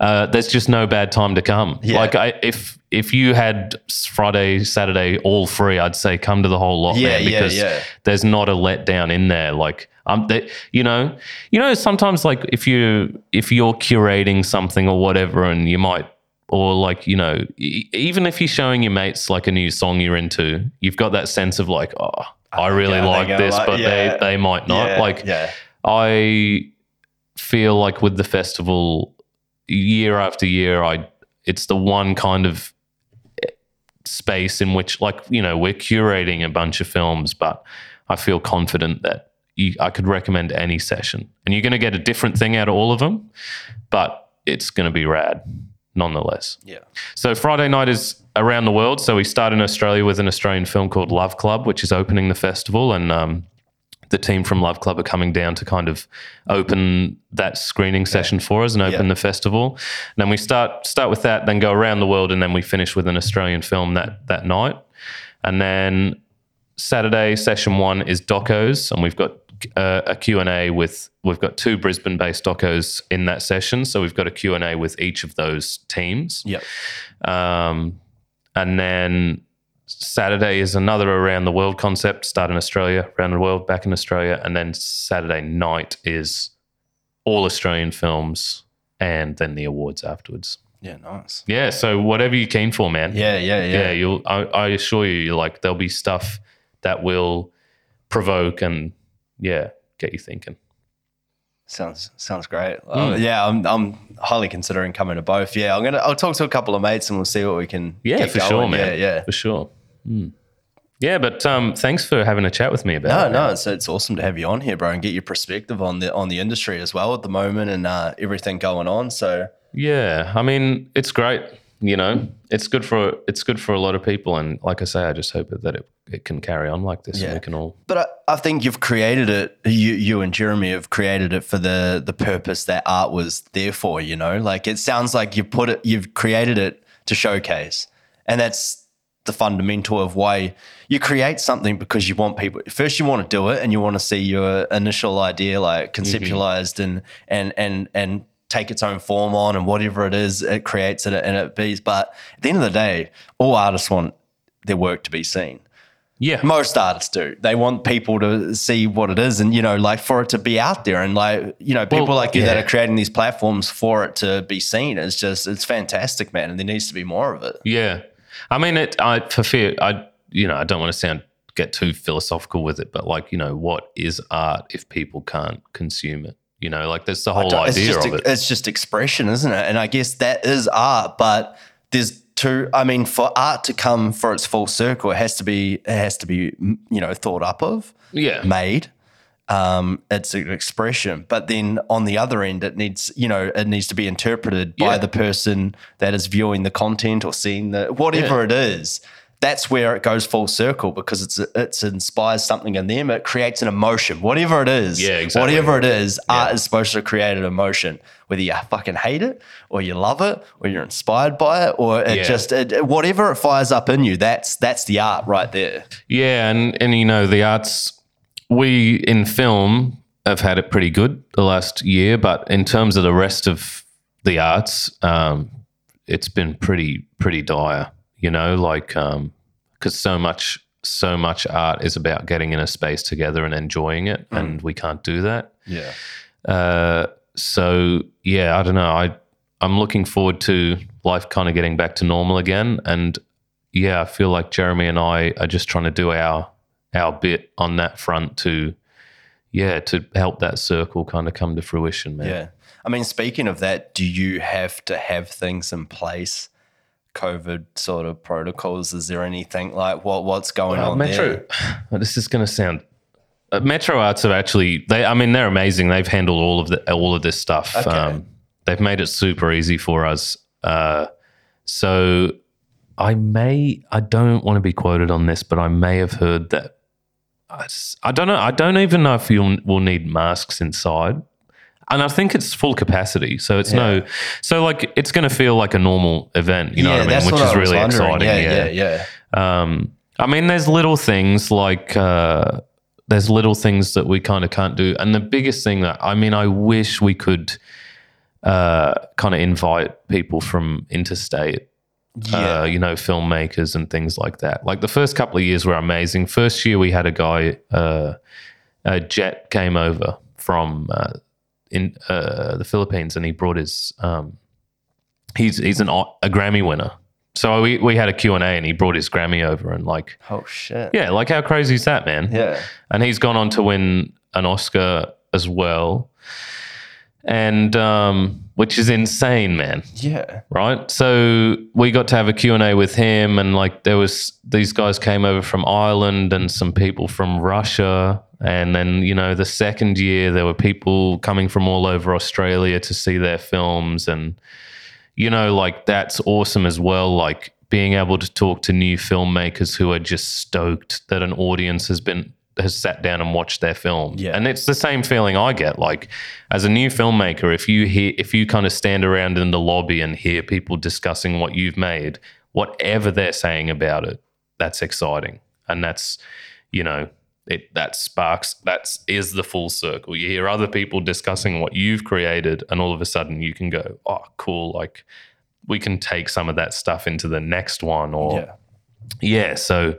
uh, there's just no bad time to come. Yeah. Like I, if if you had Friday, Saturday all free, I'd say come to the whole lot, Yeah, man, yeah, because yeah. there's not a letdown in there. Like um, they, you know, you know, sometimes like if you if you're curating something or whatever, and you might or like you know e- even if you're showing your mates like a new song you're into you've got that sense of like oh i really like this like- but yeah. they they might not. yeah, like yeah, i feel like with the festival year after year i it's the one kind of eh, space in which like you know we're curating a bunch of films but i feel confident that you, i could recommend any session. And you're going to get a different thing out of all of them but it's going to be rad nonetheless yeah, so Friday night is around the world. So we start in Australia with an Australian film called Love Club, which is opening the festival, and um, the team from Love Club are coming down to kind of open that screening session for us and open Yeah. the festival. And then we start start with that, then go around the world, and then we finish with an Australian film that that night. And then Saturday session one is docos, and we've got uh, a Q&A with we've got two Brisbane-based docos in that session, so we've got a Q&A with each of those teams. Yep. Um, and then Saturday is another around the world concept. Start in Australia, around the world, back in Australia, and then Saturday night is all Australian films, and then the awards afterwards. yeah, nice. Yeah, so whatever you're keen for, man. Yeah, yeah, yeah. yeah. You'll. I, I assure you, like there'll be stuff that will provoke and yeah, get you thinking. Sounds sounds great. Uh, yeah, I'm I'm highly considering coming to both. Yeah, I'm gonna I'll talk to a couple of mates and we'll see what we can. Yeah, for going. sure, man. Yeah, yeah. for sure. Mm. Yeah, but um, thanks for having a chat with me about No, it. no, it's, it's awesome to have you on here, bro, and get your perspective on the on the industry as well at the moment and uh, everything going on. So Yeah, I mean, it's great. You know, it's good for it's good for a lot of people, and like I say, I just hope that it, it can carry on like this, Yeah. and we can all. But I, I think you've created it. You, you and Jeremy have created it for the the purpose that art was there for. You know, like it sounds like you put it, you've created it to showcase, and that's the fundamental of why you create something because you want people. First, you want to do it, and you want to see your initial idea like mm-hmm. conceptualized and and and and take its own form on, and whatever it is, it creates it and it be. But at the end of the day, all artists want their work to be seen Yeah, most artists do. They want people to see what it is and, you know, like for it to be out there. And like, you know, people Well, like you that are creating these platforms for it to be seen. It's just, it's fantastic, man. And there needs to be more of it. yeah. I mean, it. I for fear. I you know, I don't want to sound get too philosophical with it, but like you know, what is art if people can't consume it? You know, like that's the whole it's idea just, of it. It's just expression, isn't it? And I guess that is art, but there's two, I mean, for art to come for its full circle, it has to be, it has to be, you know, thought up of. Yeah, made. Um, it's an expression, but then on the other end, it needs you know it needs to be interpreted by the person that is viewing the content or seeing the whatever Yeah. it is. That's where it goes full circle because it's it's inspires something in them. It creates an emotion, whatever it is. Yeah, exactly. Whatever it is, art is supposed to create an emotion, whether you fucking hate it or you love it or you're inspired by it or it Yeah. just it, whatever it fires up in you. That's that's the art right there. Yeah, and and you know the arts we in film have had it pretty good the last year, but in terms of the rest of the arts, um, it's been pretty pretty dire. You know, like because so much so much art is about getting in a space together and enjoying it, and we can't do that. Yeah. Uh, so yeah, I don't know. I I'm looking forward to life kind of getting back to normal again, and yeah, I feel like Jeremy and I are just trying to do our our bit on that front to yeah to help that circle kind of come to fruition, man. Yeah. I mean, speaking of that, do you have to have things in place? COVID sort of protocols. Is there anything like what what's going Uh, on Metro. there? This is going to sound. Uh, Metro Arts have actually. They. I mean, they're amazing. They've handled all of the all of this stuff. Um, they've made it super easy for us. Uh, so I may. I don't want to be quoted on this, but I may have heard that. I don't know. I don't even know if you'll will need masks inside. And I think it's full capacity, so it's no, so like it's going to feel like a normal event, you know what I mean? Which is really exciting. Yeah, yeah, yeah. Um, I mean, there's little things like uh, there's little things that we kind of can't do, and the biggest thing that I mean, I wish we could uh, kind of invite people from interstate. Uh, you know, filmmakers and things like that. Like the first couple of years were amazing. First year we had a guy, uh, a jet came over from uh, in uh, the Philippines, and he brought his. Um, he's he's an a Grammy winner. So we, we had a Q&A and he brought his Grammy over and like Oh shit. yeah, like how crazy is that, man? Yeah. And he's gone on to win an Oscar as well. And um which is insane, man Yeah. right so we got to have a q&a with him and like there was these guys came over from ireland and some people from russia and then you know the second year there were people coming from all over australia to see their films. And you know like that's awesome as well like being able to talk to new filmmakers who are just stoked that an audience has been has sat down and watched their film. Yeah. and it's the same feeling i get like as a new filmmaker if you hear if you kind of stand around in the lobby and hear people discussing what you've made whatever they're saying about it that's exciting. And that's you know it that sparks that's is the full circle you hear other people discussing what you've created and all of a sudden you can go oh cool like we can take some of that stuff into the next one or Yeah. yeah so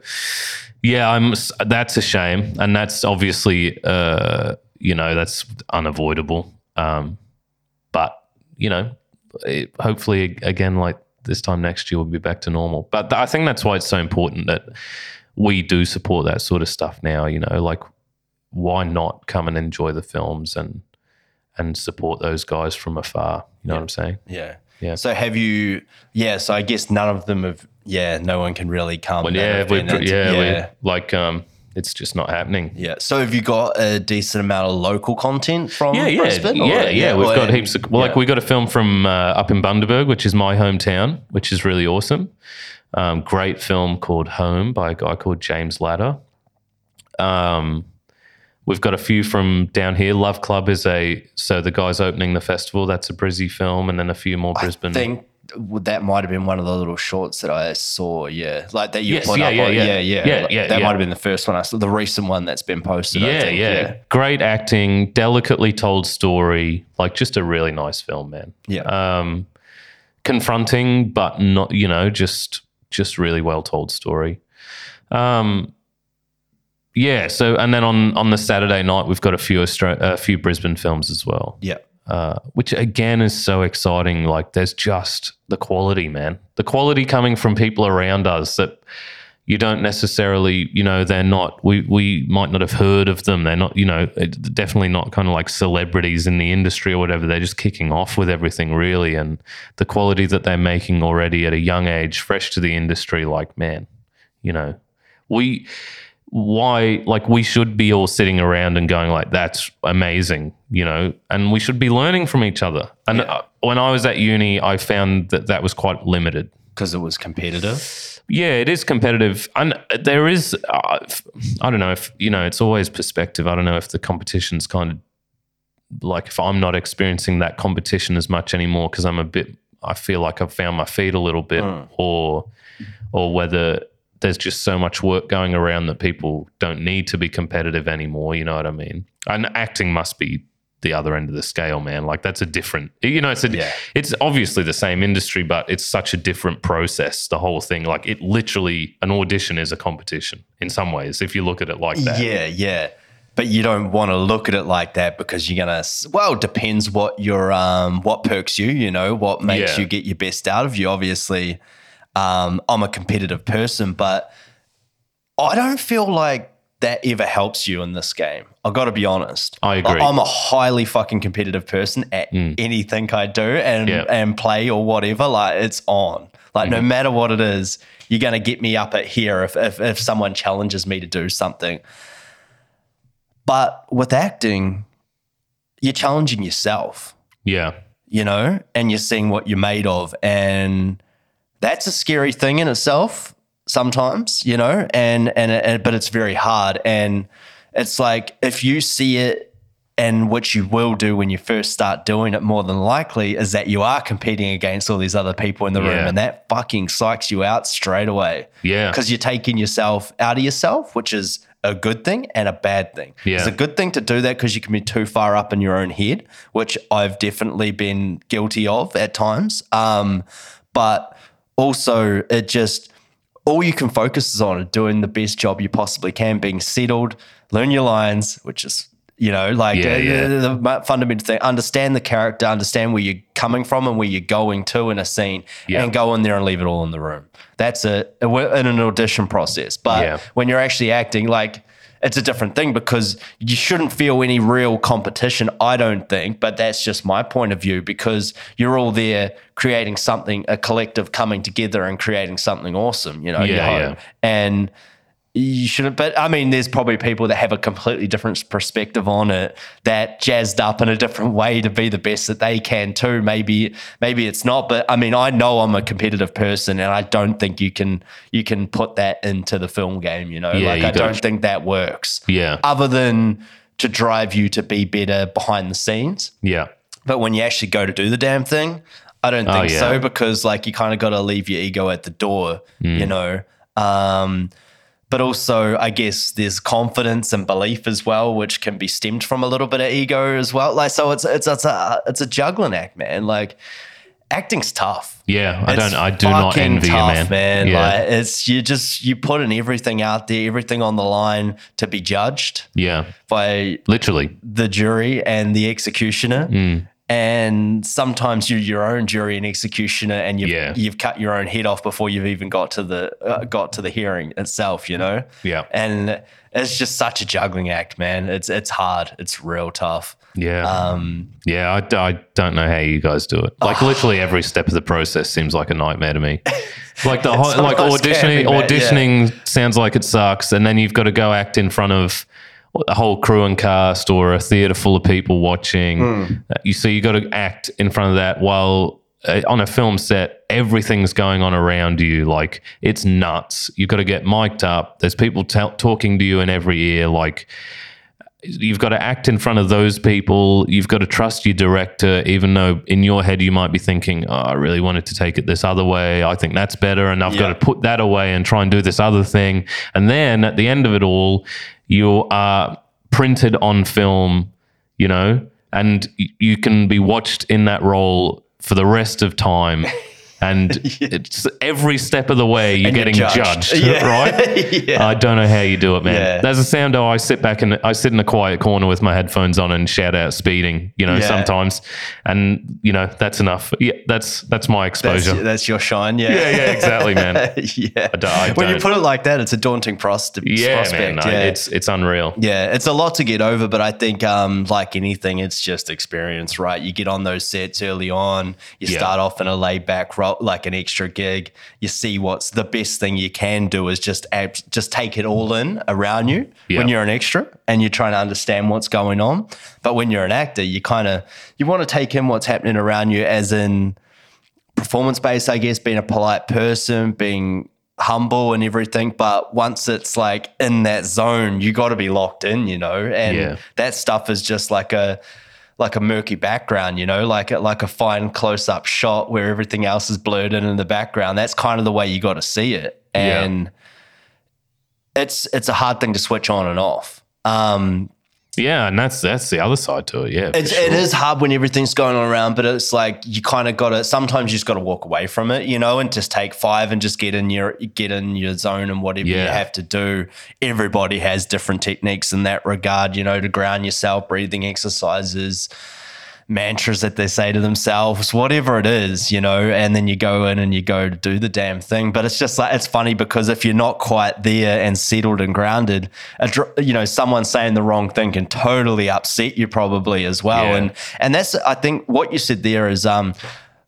yeah i'm that's a shame and that's obviously uh you know that's unavoidable um but you know it, hopefully again like this time next year we'll be back to normal but th- i think that's why it's so important that we do support that sort of stuff now you know like why not come and enjoy the films and and support those guys from afar. You know what I'm saying? Yeah. Yeah. So have you? Yeah. So I guess none of them have. Yeah. No one can really come. That yeah, we, yeah. yeah. We, like um, it's just not happening. Yeah. So have you got a decent amount of local content from Yeah, yeah, Brisbane? or- yeah, yeah. We've got heaps of well, like we got a film from uh, up in Bundaberg, which is my hometown, which is really awesome. Um, great film called Home by a guy called James Ladder. Um, we've got a few from down here. Love Club is a so the guy's opening the festival. That's a Brizzy film, and then a few more Brisbane. I think that might have been one of the little shorts that I saw. Yeah, like that you Yes, put yeah, up. yeah, on- yeah. yeah, yeah, Yeah, Like, yeah, That yeah. might have been the first one I saw. The recent one that's been posted. I yeah, yeah, Great acting, delicately told story, like just a really nice film, man. yeah. um, confronting, but not you know just just really well told story. Um, yeah. So and then on on the Saturday night we've got a few Austra- a few Brisbane films as well, yeah. uh, which again is so exciting. Like there's just the quality, man. The quality coming from people around us that you don't necessarily, you know, they're not, we, we might not have heard of them. They're not, you know, definitely not kind of like celebrities in the industry or whatever. They're just kicking off with everything, really. And the quality that they're making already at a young age, fresh to the industry, like, man, you know, we, why, like, we should be all sitting around and going, like, that's amazing, you know, and we should be learning from each other. And uh, when I was at uni, I found that that was quite limited. Because it was competitive. Yeah, it is competitive, and there is. Uh, I don't know if you know. It's always perspective. I don't know if the competition's kind of like if I'm not experiencing that competition as much anymore because I'm a bit. I feel like I've found my feet a little bit, or or whether there's just so much work going around that people don't need to be competitive anymore. You know what I mean? And acting must be the other end of the scale, man. Like that's a different. You know, it's a. Yeah. It's obviously the same industry, but it's such a different process. The whole thing, like it literally, an audition is a competition in some ways. If you look at it like that. Yeah, yeah. But you don't want to look at it like that because you're gonna. Well, depends what your um what perks you. You know what makes Yeah. you get your best out of you. Obviously, um, I'm a competitive person, but I don't feel like that ever helps you in this game. I've got to be honest. I Like, agree. I'm a highly fucking competitive person at hmm. anything I do and Yeah. and play or whatever. Like it's on. Like no hmm. matter what it is, you're gonna get me up at here if, if if someone challenges me to do something. But with acting, you're challenging yourself, Yeah. you know, and you're seeing what you're made of. And that's a scary thing in itself sometimes, you know, and, and, and but it's very hard. And it's like if you see it, and what you will do when you first start doing it, more than likely, is that you are competing against all these other people in the room, and that fucking psychs you out straight away Yeah. because you're taking yourself out of yourself, which is a good thing and a bad thing. Yeah. It's a good thing to do that because you can be too far up in your own head, which I've definitely been guilty of at times. Um, but also, it just all you can focus is on doing the best job you possibly can, being settled, learn your lines, which is you know, like Yeah, uh, yeah. the, the fundamental thing. Understand the character, understand where you're coming from and where you're going to in a scene, Yeah. and go in there and leave it all in the room. That's it in an audition process. But when you're actually acting, like it's a different thing because you shouldn't feel any real competition. I don't think, but that's just my point of view because you're all there creating something, a collective coming together and creating something awesome. You know, Yeah, home. yeah. and you shouldn't but i mean there's probably people that have a completely different perspective on it that jazzed up in a different way to be the best that they can too maybe maybe it's not but i mean i know i'm a competitive person and i don't think you can you can put that into the film game you know Yeah, like you i don't- think that works Yeah. other than to drive you to be better behind the scenes Yeah. but when you actually go to do the damn thing, I don't Oh, think yeah. so because like you kind of got to leave your ego at the door, Mm. you know. Um, but also, I guess there's confidence and belief as well, which can be stemmed from a little bit of ego as well. Like, so it's it's it's a it's a juggling act, man. Like, acting's tough. Yeah. I It's don't. I do not envy tough, you, man. man. Yeah. Like, it's you just you putting everything out there, everything on the line to be judged yeah. by Literally. the jury and the executioner. Mm. And sometimes you're your own jury and executioner, and you've Yeah. you've cut your own head off before you've even got to the uh, got to the hearing itself. You know. Yeah. And it's just such a juggling act, man. It's it's hard. It's real tough. Yeah. Um, yeah. I, I don't know how you guys do it. Like literally every step of the process seems like a nightmare to me. Like the whole, like auditioning, man, yeah. auditioning sounds like it sucks, and then you've got to go act in front of a whole crew and cast or a theater full of people watching. Uh, You so you got to act in front of that while uh, on a film set, everything's going on around you. Like it's nuts. You've got to get mic'd up. There's people t- talking to you in every ear. Like you've got to act in front of those people. You've got to trust your director, even though in your head you might be thinking, oh, I really wanted to take it this other way. I think that's better. And I've got to put that away and try and do this other thing. And then at the end of it all, you are printed on film, you know, and you can be watched in that role for the rest of time. And it's every step of the way you're And you're getting judged. judged, Yeah. right? Yeah. I don't know how you do it, man. Yeah. There's a soundo. I sit back and I sit in a quiet corner with my headphones on and shout out speeding. You know, Yeah. sometimes, and you know that's enough. Yeah, that's that's my exposure. that's your shine. Yeah. yeah, yeah, exactly, man. yeah. don't- I when you put it like that, it's a daunting pros- Yeah, prospect. man. no, yeah. It's it's unreal. Yeah, it's a lot to get over, but I think, um, like anything, it's just experience, right? You get on those sets early on, you start off in a laid back role, like an extra gig. You see what's the best thing you can do is just just take it all in around you Yeah. when you're an extra and you're trying to understand what's going on. But when you're an actor, you kind of you want to take in what's happening around you, as in performance based, I guess, being a polite person, being humble and everything. But once it's like in that zone, you got to be locked in, you know. And Yeah. that stuff is just like a like a murky background, you know, like a, like a fine close up shot where everything else is blurred in in the background. That's kind of the way you got to see it, Yeah. and it's it's a hard thing to switch on and off. Um, Yeah, and that's that's the other side to it. Yeah, it's, sure. It is hard when everything's going on around, but it's like you kind of got to. Sometimes you just got to walk away from it, you know, and just take five and just get in your get in your zone and whatever you have to do. Everybody has different techniques in that regard, you know, to ground yourself, breathing exercises, mantras that they say to themselves, whatever it is, you know, and then you go in and you go to do the damn thing. But it's just like, it's funny because if you're not quite there and settled and grounded, a, dr- you know, someone saying the wrong thing can totally upset you probably as well. Yeah. And, and that's, I think what you said there is, um,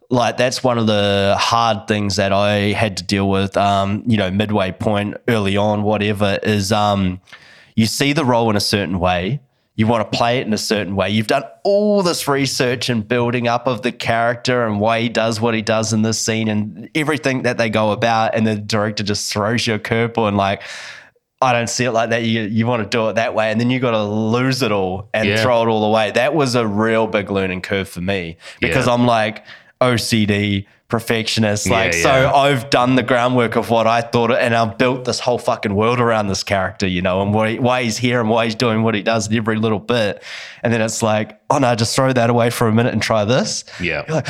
like that's one of the hard things that I had to deal with. Um, you know, midway point, early on, whatever is, um, you see the role in a certain way. You want to play it in a certain way. You've done all this research and building up of the character and why he does what he does in this scene and everything that they go about, and the director just throws you a curveball and like. I don't see it like that. You you want to do it that way, and then you got to lose it all and Yeah. throw it all away. That was a real big learning curve for me because Yeah. I'm like OCD perfectionist. Like, Yeah, so. I've done the groundwork of what I thought, and I've built this whole fucking world around this character, you know, and why, why he's here and why he's doing what he does in every little bit. And then it's like, oh no, just throw that away for a minute and try this. Yeah. You're like,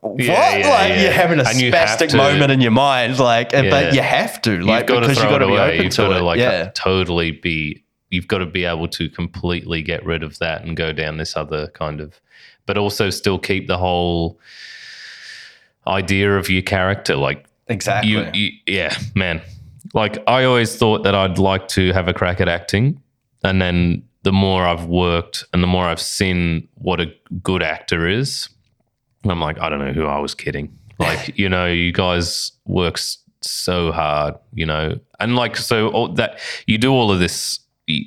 what? Yeah, yeah, like yeah. you're having a And spastic to- moment in your mind, like, Yeah. but you have to, like, you've because throw you got to be open You've to got it. to like yeah. totally be. You've got to be able to completely get rid of that and go down this other kind of, but also still keep the whole idea of your character. Like exactly. you, you yeah, man. Like I always thought that I'd like to have a crack at acting, and then the more I've worked and the more I've seen what a good actor is, I'm like, I don't know who I was kidding. Like, you know, you guys work so hard, you know, and like, so all that you do all of this,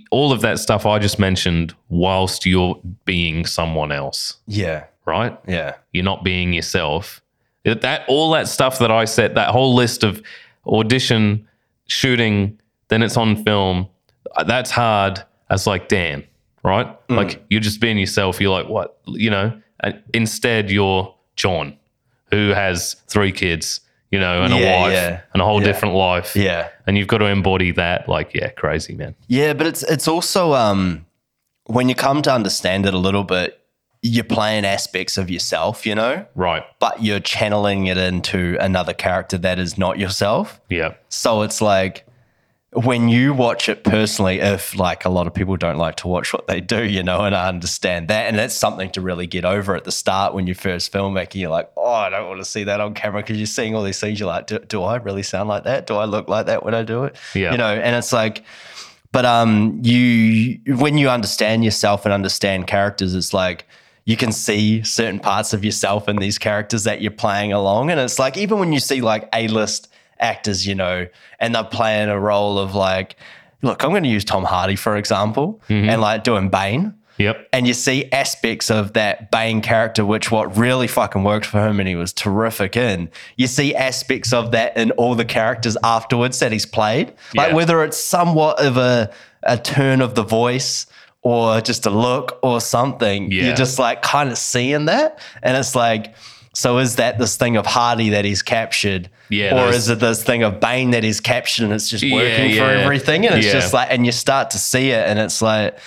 all of that stuff I just mentioned, whilst you're being someone else, yeah. right? Yeah. You're not being yourself. That, that all that stuff that I said, that whole list of audition, shooting, then it's on film. uh, That's hard. As like, damn, right? Mm. Like you're just being yourself. You're like, what? You know. And instead, you're John, who has three kids, you know, and Yeah, a wife yeah. and a whole Yeah. different life. Yeah. And you've got to embody that. Like, yeah, crazy man. Yeah, but it's it's also um when you come to understand it a little bit, you're playing aspects of yourself, you know, Right. but you're channeling it into another character that is not yourself. Yeah. So it's like when you watch it personally, if like a lot of people don't like to watch what they do, you know, and I understand that. And that's something to really get over at the start when you first film making. You're like, oh, I don't want to see that on camera because you're seeing all these things. You're like, do, do I really sound like that? Do I look like that when I do it? Yeah. You know, and it's like, but um, you when you understand yourself and understand characters, it's like you can see certain parts of yourself in these characters that you're playing along, and it's like even when you see like a list actors, you know, and they're playing a role of like, look, I'm going to use Tom Hardy for example, mm-hmm. and like doing Bane. Yep. And you see aspects of that Bane character, which what really fucking worked for him and he was terrific in. You see aspects of that in all the characters afterwards that he's played. Like Yeah. whether it's somewhat of a, a turn of the voice or just a look or something, Yeah. you're just like kind of seeing that. And it's like, so is that this thing of Hardy that he's captured? Yeah, Or is it this thing of Bane that he's captured and it's just Yeah, working for everything? And it's Yeah. just like, and you start to see it and it's like,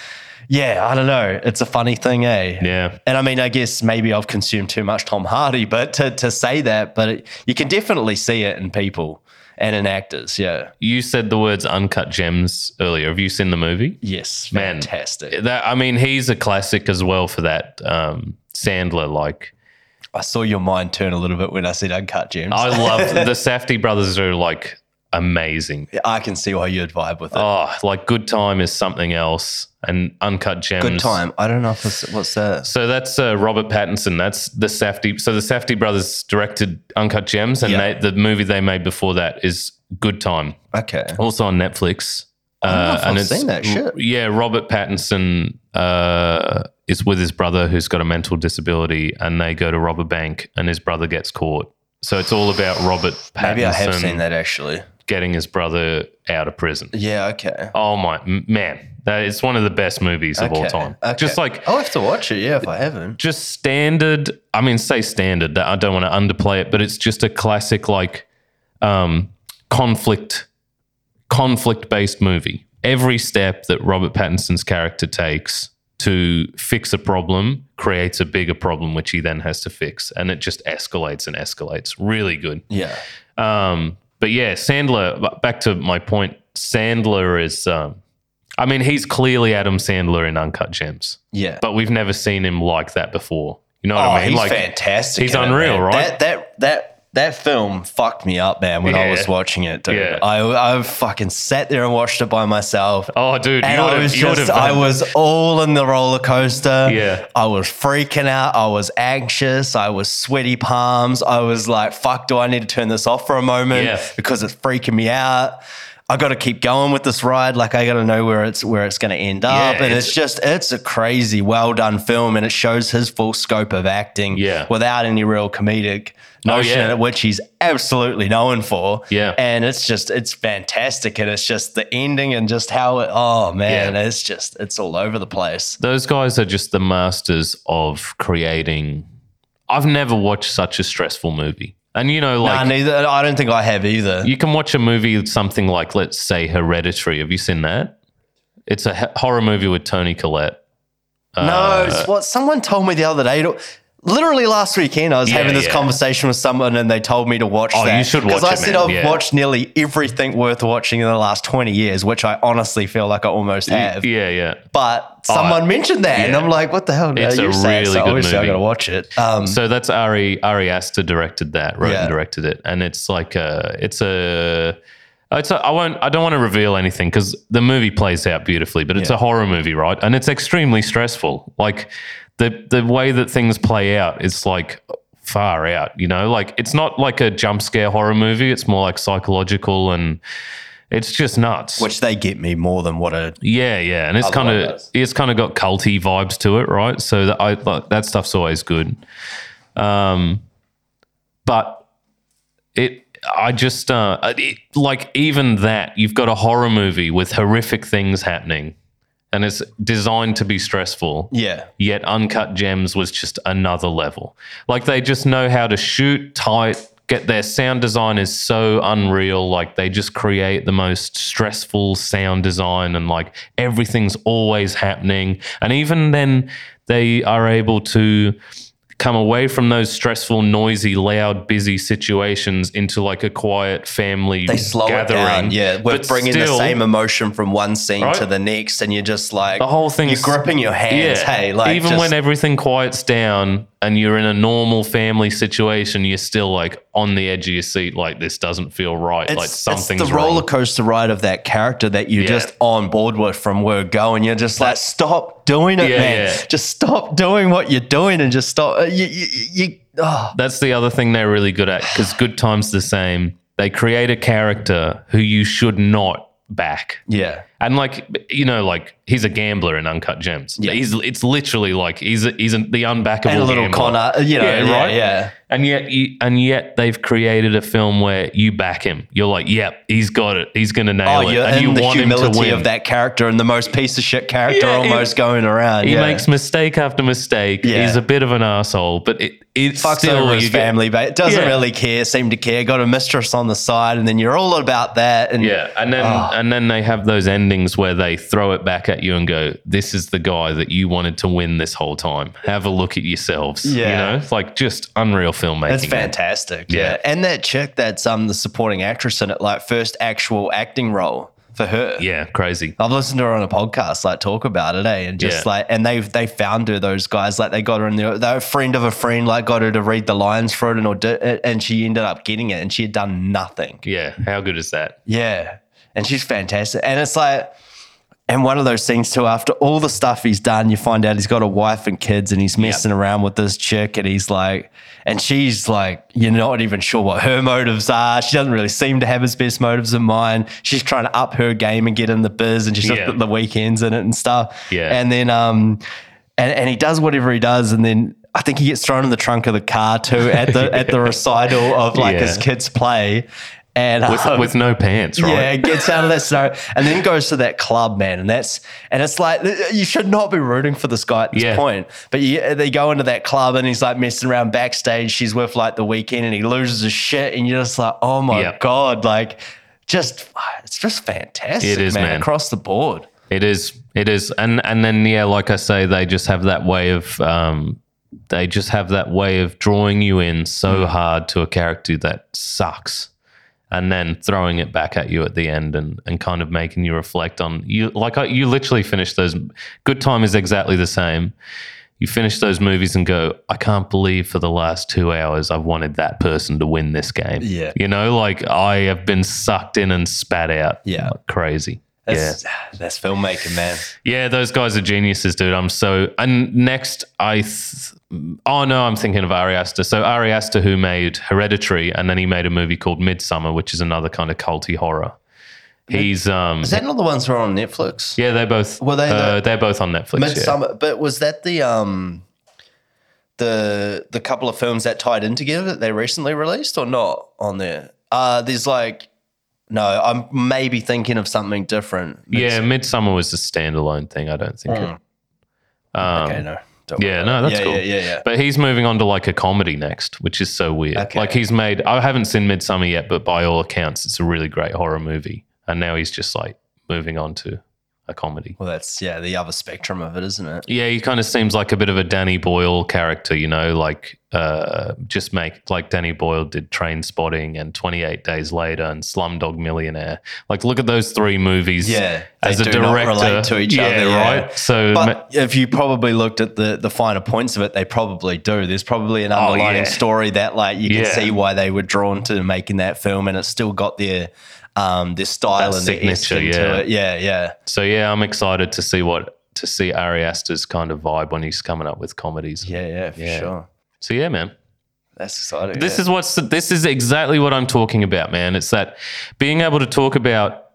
yeah, I don't know. It's a funny thing, eh? Yeah. And I mean, I guess maybe I've consumed too much Tom Hardy, but to, to say that, but it, you can definitely see it in people and in actors. Yeah. You said the words uncut gems earlier. Have you seen the movie? Yes. Man, Fantastic. That I mean, he's a classic as well for that. Um, Sandler, like I saw your mind turn a little bit when I said uncut gems. I love the Safdie brothers are like amazing. I can see why you'd vibe with it. Oh, like Good Time is something else, and Uncut Gems. Good time. I don't know if it's, what's that. So that's uh, Robert Pattinson. That's the Safdie. So the Safdie brothers directed Uncut Gems, and Yeah. they, the movie they made before that is Good Time, Okay. also on Netflix. Uh, I don't know if and I've seen that shit. Yeah, Robert Pattinson uh, is with his brother who's got a mental disability, and they go to rob a bank, and his brother gets caught. So it's all about Robert Pattinson Maybe I have seen that actually. Getting his brother out of prison. Yeah. Okay. Oh my man, that it's one of the best movies of all time. okay. Just like I'll have to watch it. Yeah, if I haven't. just standard. I mean, say standard. That I don't want to underplay it, but it's just a classic like um, conflict conflict based movie. Every step that Robert Pattinson's character takes to fix a problem creates a bigger problem, which he then has to fix, and it just escalates and escalates. Really good. Yeah. Um, but yeah, Sandler. Back to my point. Sandler is. Um, I mean, he's clearly Adam Sandler in Uncut Gems, Yeah. but we've never seen him like that before. You know what oh, I mean? he's fantastic. he's in it, unreal, right? That that that that film fucked me up, man. When I was watching it, dude, Yeah. I I fucking sat there and watched it by myself. Oh, dude, And I was have. You would just. I was all in the roller coaster. Yeah. I was freaking out. I was anxious. I was sweaty palms. I was like, fuck, do I need to turn this off for a moment? Yeah. Because it's freaking me out. I got to keep going with this ride. Like I got to know where it's where it's going to end up. Yeah, and it's, it's- just it's a crazy, well done film, and it shows his full scope of acting. Yeah. without any real comedic oh, notion, yeah. which he's absolutely known for. Yeah. and it's just it's fantastic, and it's just the ending and just how it. Oh man, Yeah. it's just it's all over the place. Those guys are just the masters of creating. I've never watched such a stressful movie, and you know, Nah, like neither. I don't think I have either. you can watch a movie, something like, let's say, Hereditary. Have you seen that? It's a he- horror movie with Toni Collette. no, Uh, it's what someone told me the other day. Literally last weekend, I was Yeah, having this yeah. conversation with someone, and they told me to watch Oh, that. you should watch Because I said man. I've Yeah. watched nearly everything worth watching in the last twenty years, which I honestly feel like I almost have. Yeah, yeah. But someone mentioned that, and. I'm like, "What the hell?" It's you a really so good obviously I got to watch it. Um, So that's Ari Ari Aster directed that, wrote and directed it, and it's like a it's a. It's a, I won't. I don't want to reveal anything because the movie plays out beautifully, but it's a horror movie, right? And it's extremely stressful. Like the the way that things play out, is like far out. You know, like it's not like a jump scare horror movie. It's more like psychological, and it's just nuts. which they get me more than what a Yeah, yeah, and it's kind of it's kind of got culty vibes to it, right? So that I like that stuff's always good. Um, but it, I just uh, it, like even that you've got a horror movie with horrific things happening, and it's designed to be stressful. yeah. Yet Uncut Gems was just another level. Like they just know how to shoot tight. Get their sound design is so unreal. Like they just create the most stressful sound design, and like everything's always happening. And even then, they are able to come away from those stressful, noisy, loud, busy situations into like a quiet family they slow gathering. it down. Yeah, we're But bringing the same emotion from one scene Right? to the next, and you're just like The whole thing You're gripping your hands. Hey, like even just- when everything quiets down and you're in a normal family situation, you're still like on the edge of your seat. Like this doesn't feel right. it's, like something's it's the wrong. roller coaster ride of that character that you're Yeah. just on board with from word go, and you're just like, stop doing it, Yeah, man. yeah. Just stop doing what you're doing, and just stop. uh, You, you, you, oh. That's the other thing they're really good at because Good Times the same. They create a character who you should not back. yeah. And like you know, like he's a gambler in Uncut Gems. Yeah. He's it's literally like he's a, he's a, the unbackable And a little gambler. Connor, you know, Yeah, yeah, right? yeah. And yet, you, and yet they've created a film where you back him. You're like, yep, he's got it. He's going to nail Oh, it. you're and in you the want him to humility win. of that character and the most piece of shit character Yeah, almost going around. He yeah. makes mistake after mistake. Yeah. He's a bit of an asshole, but it, it's fucks still over his get- family, but it doesn't really care, seem to care. Got a mistress on the side, and then you're all about that. And Yeah, and then Oh. and then they have those endings where they throw it back at you and go, "This is the guy that you wanted to win this whole time. Have a look at yourselves." Yeah. you know, it's like just unreal filmmaking. That's fantastic. Yeah. Yeah. And that chick that's um the supporting actress in it, like first actual acting role for her. Yeah, crazy. I've listened to her on a podcast, like talk about it, eh? And just Yeah. like, and they they found her. Those guys, like, they got her in there. They're a friend of a friend, like, got her to read the lines for it, and audi- and she ended up getting it, and she had done nothing. Yeah, how good is that? Yeah. And she's fantastic. And it's like, and one of those things too, after all the stuff he's done, you find out he's got a wife and kids and he's messing around with this chick and he's like, and she's like, you're not even sure what her motives are. She doesn't really seem to have his best motives in mind. She's trying to up her game and get in the biz and she's just Yeah. the Weeknd's in it and stuff. Yeah. And then, um, and, and he does whatever he does. And then I think he gets thrown in the trunk of the car too at the, at the recital of like Yeah. his kids play. And With, um, with no pants, right? yeah, gets out of that scenario and then goes to that club, man. And that's and it's like you should not be rooting for this guy at this Yeah. point. But you, they go into that club and he's like messing around backstage. She's with like the Weeknd and he loses his shit. And you're just like, oh my Yep. god, like just it's just fantastic, It is, man, man. across the board. It is. It is. And and then yeah, like I say, they just have that way of um they just have that way of drawing you in Mm. so hard to a character that sucks. And then throwing it back at you at the end and, and kind of making you reflect on you like I, you literally finish those good time is exactly the same. You finish those movies and go, I can't believe for the last two hours I've wanted that person to win this game. Yeah. You know, like I have been sucked in and spat out. Yeah. Like crazy. Yeah. That's, that's filmmaking, man. Yeah, those guys are geniuses, dude. I'm so. And next, I. Th- oh no, I'm thinking of Ari Aster. So Ari Aster, who made Hereditary, and then he made a movie called Midsommar, which is another kind of culty horror. He's um. Is that not the ones that are on Netflix? yeah, they're both. Were they Uh, the- they're both on Netflix. yeah. Midsommar, but was that the um the the couple of films that tied in together that they recently released or not on there? Uh there's like no, I'm maybe thinking of something different. Yeah, Midsommar was a standalone thing. I don't think. It, um, Mm. Okay, no. don't yeah, no, that's yeah, cool. Yeah, yeah, yeah. But he's moving on to like a comedy next, which is so weird. Okay. Like he's made, I haven't seen Midsommar yet, but by all accounts, it's a really great horror movie. And now he's just like moving on to a comedy. Well, that's yeah, the other spectrum of it, isn't it? Yeah, he kind of seems like a bit of a Danny Boyle character, you know, like uh, just make like Danny Boyle did Trainspotting and 28 Days Later and Slumdog Millionaire. Like, look at those three movies. Yeah, as a director, relate to each yeah, other, yeah. right? So, ma- But if you probably looked at the the finer points of it, they probably do. There's probably an underlying Oh, yeah. story that like you can see why they were drawn to making that film, and it's still got their um their style That and signature, signature yeah. to it. Yeah, yeah. So yeah, I'm excited to see what to see Ari Aster's kind of vibe when he's coming up with comedies. Yeah, yeah, for Yeah. sure. So yeah, man. That's exciting. This yeah. is what's this is exactly what I'm talking about, man. It's that being able to talk about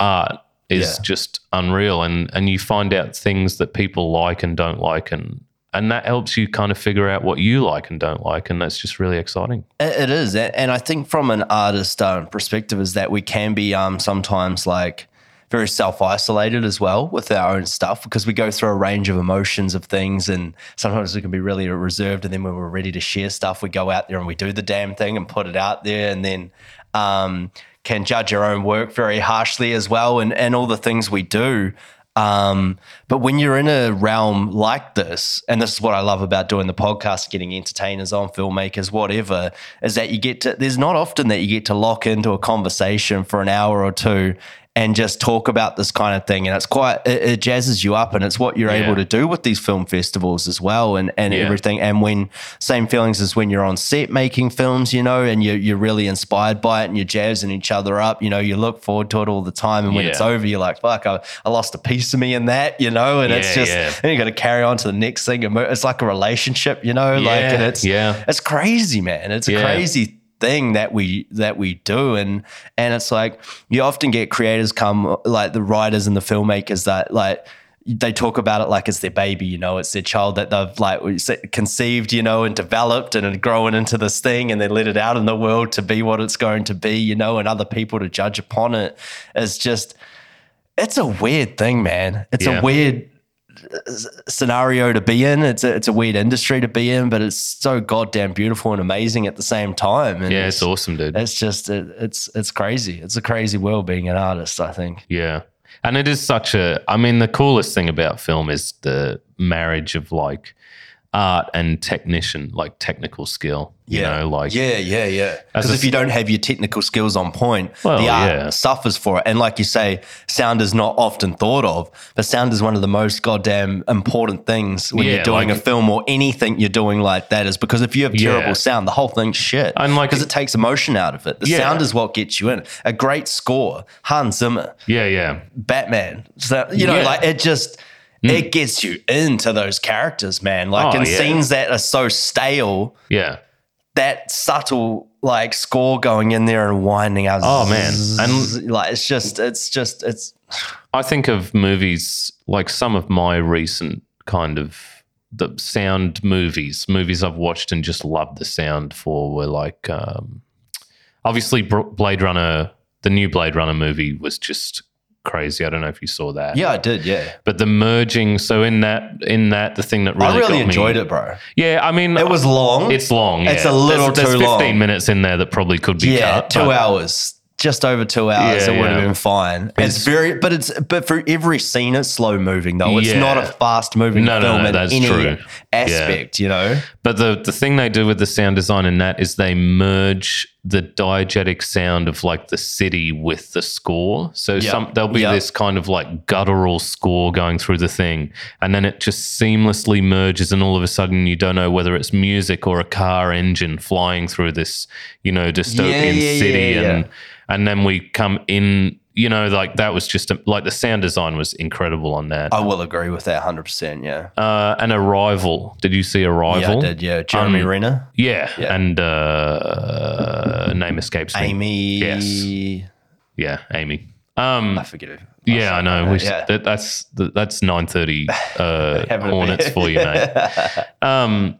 art is Yeah. just unreal and and you find out things that people like and don't like and and that helps you kind of figure out what you like and don't like and that's just really exciting. It is, and I think from an artist um, perspective, is that we can be um, sometimes like very self isolated as well with our own stuff because we go through a range of emotions of things, and sometimes we can be really reserved, and then when we're ready to share stuff, we go out there and we do the damn thing and put it out there, and then um, can judge our own work very harshly as well, and and all the things we do. Um, but when you're in a realm like this, and this is what I love about doing the podcast, getting entertainers on, filmmakers, whatever, is that you get to, there's not often that you get to lock into a conversation for an hour or two and just talk about this kind of thing. And it's quite, it, it jazzes you up and it's what you're Yeah. able to do with these film festivals as well and, and Yeah. everything. And when, same feelings as when you're on set making films, you know, and you're, you're really inspired by it and you're jazzing each other up, you know, you look forward to it all the time. And when it's over, you're like, fuck, I, I lost a piece of me in that, you know, and it's just, yeah. then you got to carry on to the next thing. And It's like a relationship, you know, like, and it's, yeah. it's crazy, man. It's a Yeah. crazy thing that we that we do and and it's like you often get creators come like the writers and the filmmakers that like they talk about it like it's their baby, you know, it's their child that they've like conceived, you know, and developed and growing into this thing and then let it out in the world to be what it's going to be, you know, and other people to judge upon it. It's just, it's a weird thing, man. It's Yeah. a weird scenario to be in. It's a, it's a weird industry to be in, but it's so goddamn beautiful and amazing at the same time. And Yeah, it's awesome, dude. It's just it, it's it's crazy. It's a crazy world being an artist. I think. Yeah. And it is such a, I mean, the coolest thing about film is the marriage of like art and technician, like technical skill. You know, like, yeah, yeah, yeah. Because if you don't have your technical skills on point, Well, the art yeah. suffers for it. And like you say, sound is not often thought of, but sound is one of the most goddamn important things when Yeah, you're doing like- a film or anything you're doing like that. Is because if you have terrible Yeah. sound, the whole thing's shit. And like- because it takes emotion out of it. The Yeah. sound is what gets you in. A great score, Hans Zimmer, yeah, yeah. Batman. So you know, Yeah. Like it just it gets you into those characters, man. Like Oh, in yeah. scenes that are so stale Yeah. that subtle like score going in there and winding out. Oh, man. and like it's just, it's just, it's I think of movies like some of my recent kind of the sound movies, movies I've watched and just loved the sound for were like, um, obviously Blade Runner, the new Blade Runner movie was just crazy. I don't know if you saw that. yeah, I did, yeah. But the merging, so in that, in that, the thing that really I really got me- enjoyed it, bro. Yeah, I mean, It was long. It's long. It's yeah. a little there's, too there's long. 15 minutes in there that probably could be yeah, cut. two hours. Just over two hours, Yeah, it would have yeah. been fine. It's, It's- very, but it's but for every scene, it's slow moving though. It's Yeah. not a fast moving No, no, film no, in that's any true. aspect. You know, But the the thing they do with the sound design in that is they merge the diegetic sound of like the city with the score. So Yeah. some there'll be Yeah. this kind of like guttural score going through the thing, and then it just seamlessly merges, and all of a sudden you don't know whether it's music or a car engine flying through this, you know, dystopian city, and. And then we come in. You know, like that was just a, like the sound design was incredible on that. I will agree with that hundred percent. Yeah, Uh, an arrival. Did you see Arrival? yeah, I did. Yeah, Jeremy Um, Renner, Yeah, Yeah. and uh, name escapes me. Amy. Yes. Yeah, Amy. Um, I forget it. yeah, I know. Yeah. that, that's that's nine thirty uh, Hornets for you, mate. Um,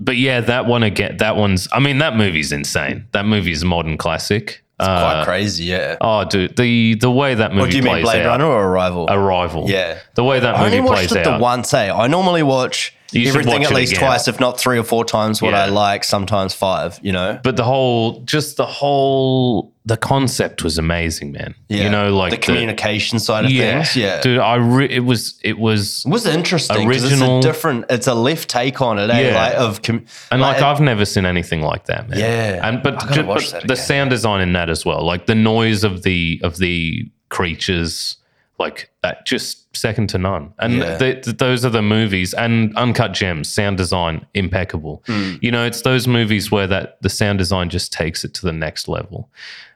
but yeah, that one again. That one's. I mean, that movie's insane. That movie's a modern classic. It's quite Uh, crazy. Yeah. oh, dude, the the way that movie Or do you mean Blade out, Runner or Arrival? Arrival. Yeah. the way that I movie only watched plays it out. the once. Eh? I normally watch You everything at least twice, if not three or four times. What I like, sometimes five. You know. but the whole just the whole the concept was amazing man you know like the communication side of yeah, things. Yeah. dude i re- it was it was It was interesting. Original- It's a different. It's a left take on it. Eh? Yeah. Like of com- and like, like, i've never seen anything like that man Yeah. and but, I gotta ju- watch but the sound design in that as well like the noise of the of the creatures like that just second to none and Yeah. th- th- those are the movies and uncut gems sound design impeccable Hmm. you know it's those movies where that the sound design just takes it to the next level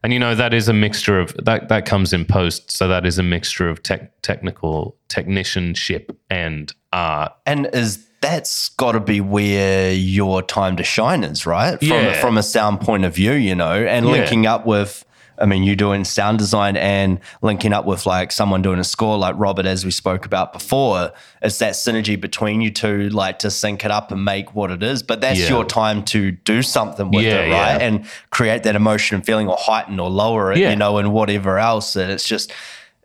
and you know that is a mixture of that that comes in post so that is a mixture of tech, technical technicianship and art and is that's got to be where your time to shine is, right? From Yeah. from a sound point of view, you know, and Yeah. linking up with. I mean, you doing sound design and linking up with like someone doing a score, like Robert, as we spoke about before. It's that synergy between you two, like to sync it up and make what it is. But that's Yeah. your time to do something with Yeah, it, right? yeah. And create that emotion and feeling, or heighten or lower it, you know, and whatever else. And it's just,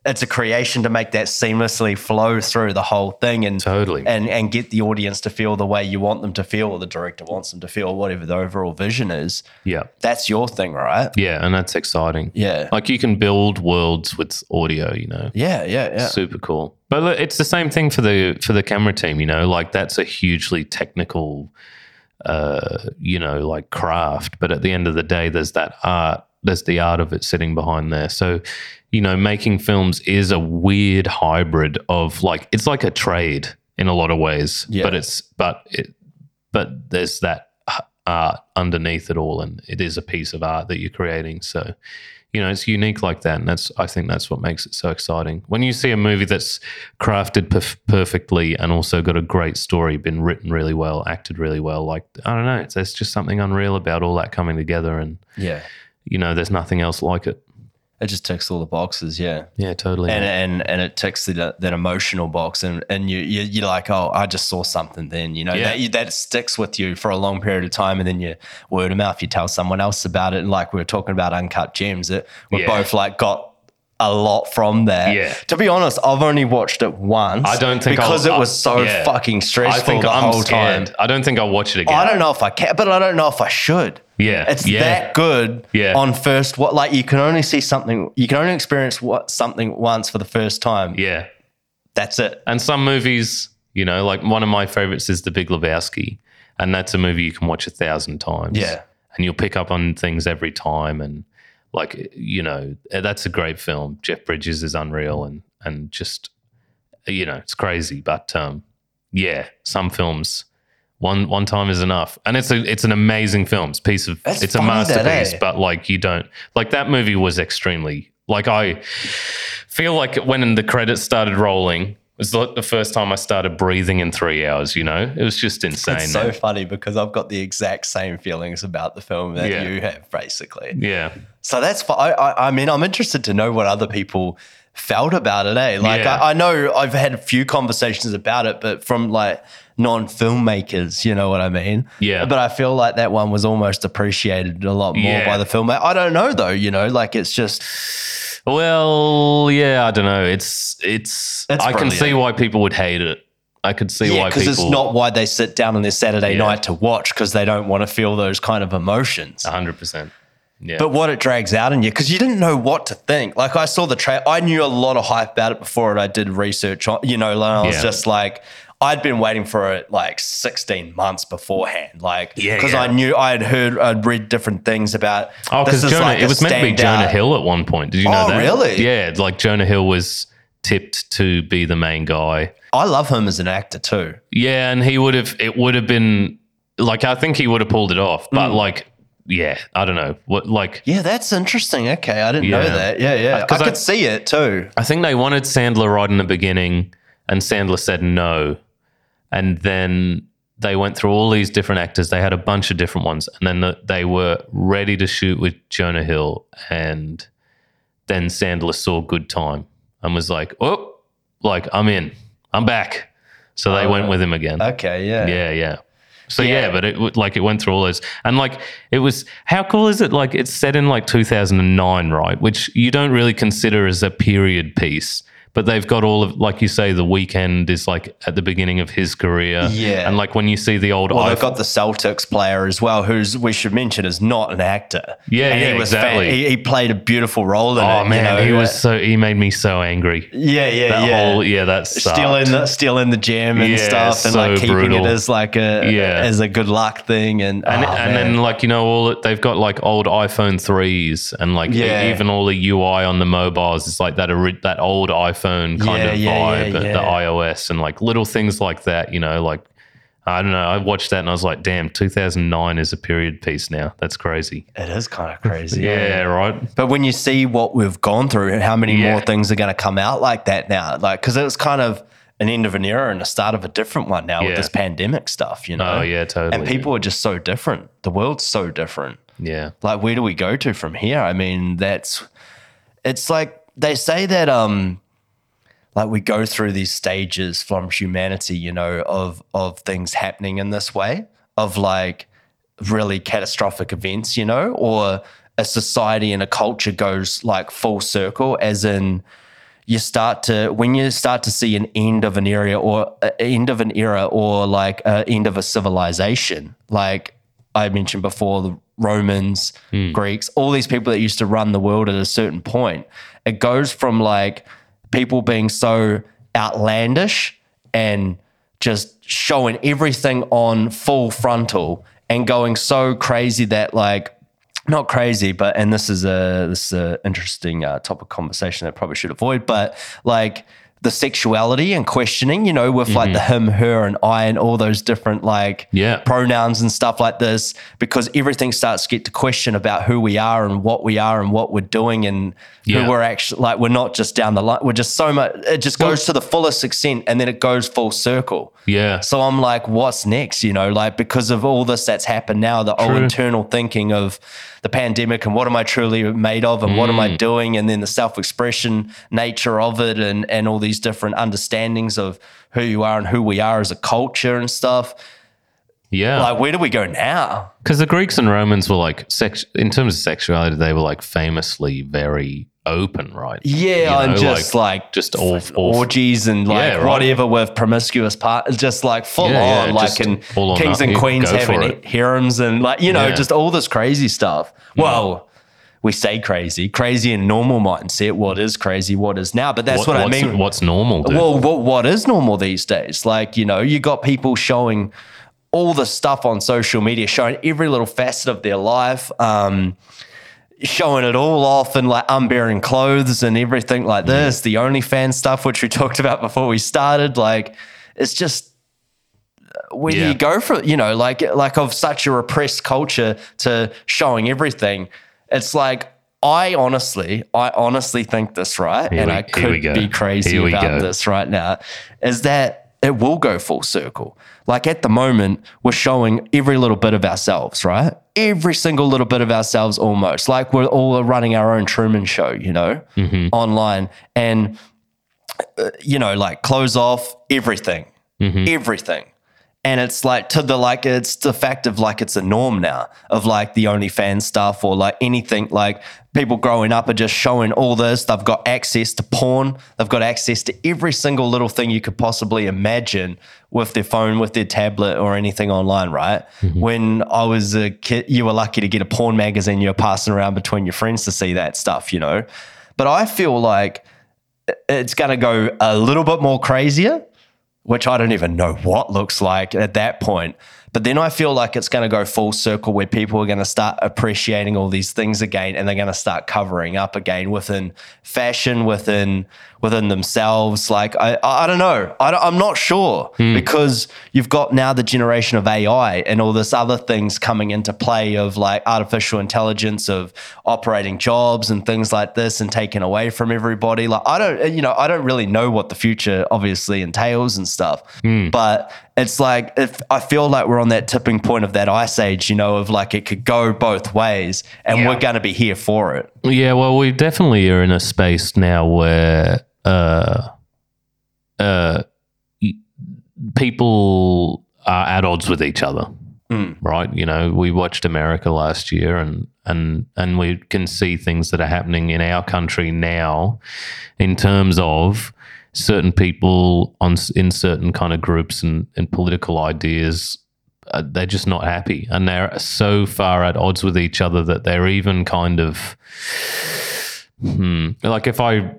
it's a creation to make that seamlessly flow through the whole thing and Totally. and and get the audience to feel the way you want them to feel or the director wants them to feel or whatever the overall vision is Yeah. that's your thing right Yeah. And that's exciting. yeah Like you can build worlds with audio, you know. yeah yeah yeah Super cool. But look, it's the same thing for the for the camera team, you know, like that's a hugely technical uh, you know, like craft. But at the end of the day, there's that art, there's the art of it sitting behind there. So, you know, making films is a weird hybrid of like it's like a trade in a lot of ways. Yeah. But it's but it but there's that uh, art underneath it all and it is a piece of art that you're creating. So you know, it's unique like that, and that's I think that's what makes it so exciting. When you see a movie that's crafted perf- perfectly and also got a great story, been written really well, acted really well, like I don't know, there's just something unreal about all that coming together, and yeah you know, there's nothing else like it. It just ticks all the boxes yeah Yeah, totally. and and and it ticks the, that emotional box and and you, you you're like oh I just saw something then you know Yeah. that you, that sticks with you for a long period of time and then you word of mouth you tell someone else about it and like we were talking about uncut gems it we Yeah. both like got a lot from that Yeah. to be honest I've only watched it once I don't think because I'll- it was so yeah. fucking I stressful think the I'm whole scared. time I don't think I'll watch it oh, again. I don't know if I can but I don't know if I should Yeah, it's yeah. that good Yeah. on first what like you can only see something you can only experience what something once for the first time Yeah, that's it and some movies, you know, like one of my favorites is The Big Lebowski, and that's a movie you can watch a thousand times. Yeah. and you'll pick up on things every time, and like you know, that's a great film. Jeff Bridges is unreal, and and just you know, it's crazy, but um, yeah, some films. One one time is enough, and it's a it's an amazing film. It's a piece of That's it's a that, masterpiece. eh? But like you don't like that movie was extremely like I feel like when the credits started rolling, it was like the first time I started breathing in three hours. You know, it was just insane. It's so man. funny because I've got the exact same feelings about the film that Yeah. you have, basically. yeah, So that's I, I, I mean, I'm interested to know what other people felt about it. Eh? Like, Yeah. I, I know I've had a few conversations about it, but from like non filmmakers, you know what I mean? Yeah. But I feel like that one was almost appreciated a lot more Yeah. by the film. I don't know though. You know, like it's just Well, yeah, I don't know. It's it's. It's I can see why people would hate it. I could see yeah, why because it's not why they sit down on their Saturday Yeah. night to watch because they don't want to feel those kind of emotions. hundred percent. Yeah, But what it drags out in you, because you didn't know what to think. Like I saw the trailer, I knew a lot of hype about it before it. I did research on, you know, and I was Yeah. just like, I'd been waiting for it like 16 months beforehand. Like, Yeah, because yeah. I knew I had heard, I'd read different things about. oh, because Jonah, like it was meant to be Jonah Hill at one point. Did you know Oh, that? really? Yeah, like Jonah Hill was tipped to be the main guy. I love him as an actor too. Yeah, and he would have. It would have been like I think he would have pulled it off, but Mm. like, yeah, I don't know what like. Yeah, that's interesting. Okay, I didn't know that. Yeah, yeah. I could I- see it too. I think they wanted Sandler right in the beginning, and Sandler said no. And then they went through all these different actors. They had a bunch of different ones. And then the, they were ready to shoot with Jonah Hill. And then Sandler saw good time and was like, oh, like, I'm in. I'm back. So they Oh, went with him again. Okay, yeah. Yeah, yeah. So yeah. Yeah. but it like it went through all those, and like it was how cool is it? Like it's set in like 2009, right? Which you don't really consider as a period piece, but they've got all of like you say, the Weeknd is like at the beginning of his career, Yeah. and like when you see the old Well, they've got the Celtics player as well, who's we should mention is not an actor. Yeah, and yeah, he was exactly. he, he played a beautiful role in it. oh you man, know, he was uh, so he made me so angry. yeah, yeah, That yeah. whole yeah, that sucked. stealing the stealing the gem and Yeah, stuff, and so like keeping brutal. it as like a Yeah. as a good luck thing, and And, oh, and then like you know all they've got like old iPhone threes and like Yeah. even all the UI on the mobiles is like that that old iPhone kind Yeah, of yeah, vibe, yeah, the iOS and like little things like that. You know, like I don't know. I watched that and I was like, damn, 2009 is a period piece now. That's crazy. it is kind of crazy. Yeah, right. But when you see what we've gone through and how many more things are going to come out like that now, like because it was kind of an end of an era and the start of a different one now with this pandemic stuff, you know. Oh yeah, totally. And people are just so different. The world's so different. yeah, like where do we go to from here i mean that's it's like they say that um like we go through these stages from humanity you know of of things happening in this way of like really catastrophic events you know or a society and a culture goes like full circle as in you start to when you start to see an end of an area or a end of an era or like an end of a civilization like i mentioned before the romans hmm. greeks all these people that used to run the world at a certain point it goes from like people being so outlandish and just showing everything on full frontal and going so crazy that like not crazy, but and this is a this is an interesting uh, topic conversation that I probably should avoid, but like the sexuality and questioning, you know, with like the him, her, and I, and all those different like Yeah. pronouns and stuff like this, because everything starts to get to question about who we are and what we are and what we're doing and Yeah. who we're actually like. We're not just down the line. We're just so much. It just goes to the fullest extent, and then it goes full circle. Yeah. So I'm like, what's next? You know, like because of all this that's happened now, the whole True. internal thinking of the pandemic and what am I truly made of and what am Mm. I doing? And then the self expression nature of it and, and all these different understandings of who you are and who we are as a culture and stuff. Yeah. Like, where do we go now? Because the Greeks and Romans were like, sex- in terms of sexuality, they were like famously very open, right? Yeah, You and just like, just all, all orgies and like Yeah, right. whatever with promiscuous part, just like full Yeah, on, uh, yeah, like and kings and queens having it. harems and like you know just all this crazy stuff. Mm. Well, we say crazy, crazy in normal mindset. What is crazy? What is now? But that's what, I mean. What's normal? Dude? Well, what, what is normal these days? Like, you know, you got people showing all the stuff on social media, showing every little facet of their life, um, showing it all off in like unbearing clothes and everything like this. The OnlyFans stuff, which we talked about before we started, like, it's just where do you go for you know like like of such a repressed culture to showing everything it's like i honestly i honestly think this right? Here and we- i could be crazy about go. this right now is that it will go full circle. Like at the moment we're showing every little bit of ourselves right? Every single little bit of ourselves almost. Like we're all running our own truman show you know Mm-hmm. online. And uh, you know like close off everything. Mm-hmm. everything and it's like to the like it's the fact of like it's a norm now of like the OnlyFans stuff or like anything like people growing up are just showing all this. They've got access to porn. They've got access to every single little thing you could possibly imagine with their phone, with their tablet, or anything online. Right? Mm-hmm. When I was a kid, you were lucky to get a porn magazine. You were passing around between your friends to see that stuff. You know, but I feel like it's going to go a little bit more crazier which I don't even know what looks like at that point. But then I feel like it's going to go full circle where people are going to start appreciating all these things again, and they're going to start covering up again within fashion, within within themselves. Like I, I don't know, I, am not sure hmm. because you've got now the generation of AI and all this other things coming into play of like artificial intelligence of operating jobs and things like this and taken away from everybody. Like I don't, you know, I don't really know what the future obviously entails and stuff, hmm. but it's like if I feel like we're on that tipping point of that ice age, you know, of like it could go both ways, and we're going to be here for it. Yeah, well, we definitely are in a space now where uh, uh, people are at odds with each other, right? You know, we watched America last year, and and and we can see things that are happening in our country now, in terms of certain people on in certain kind of groups and, and political ideas uh, they're just not happy. And they're so far at odds with each other that they're even kind of hmm, like if i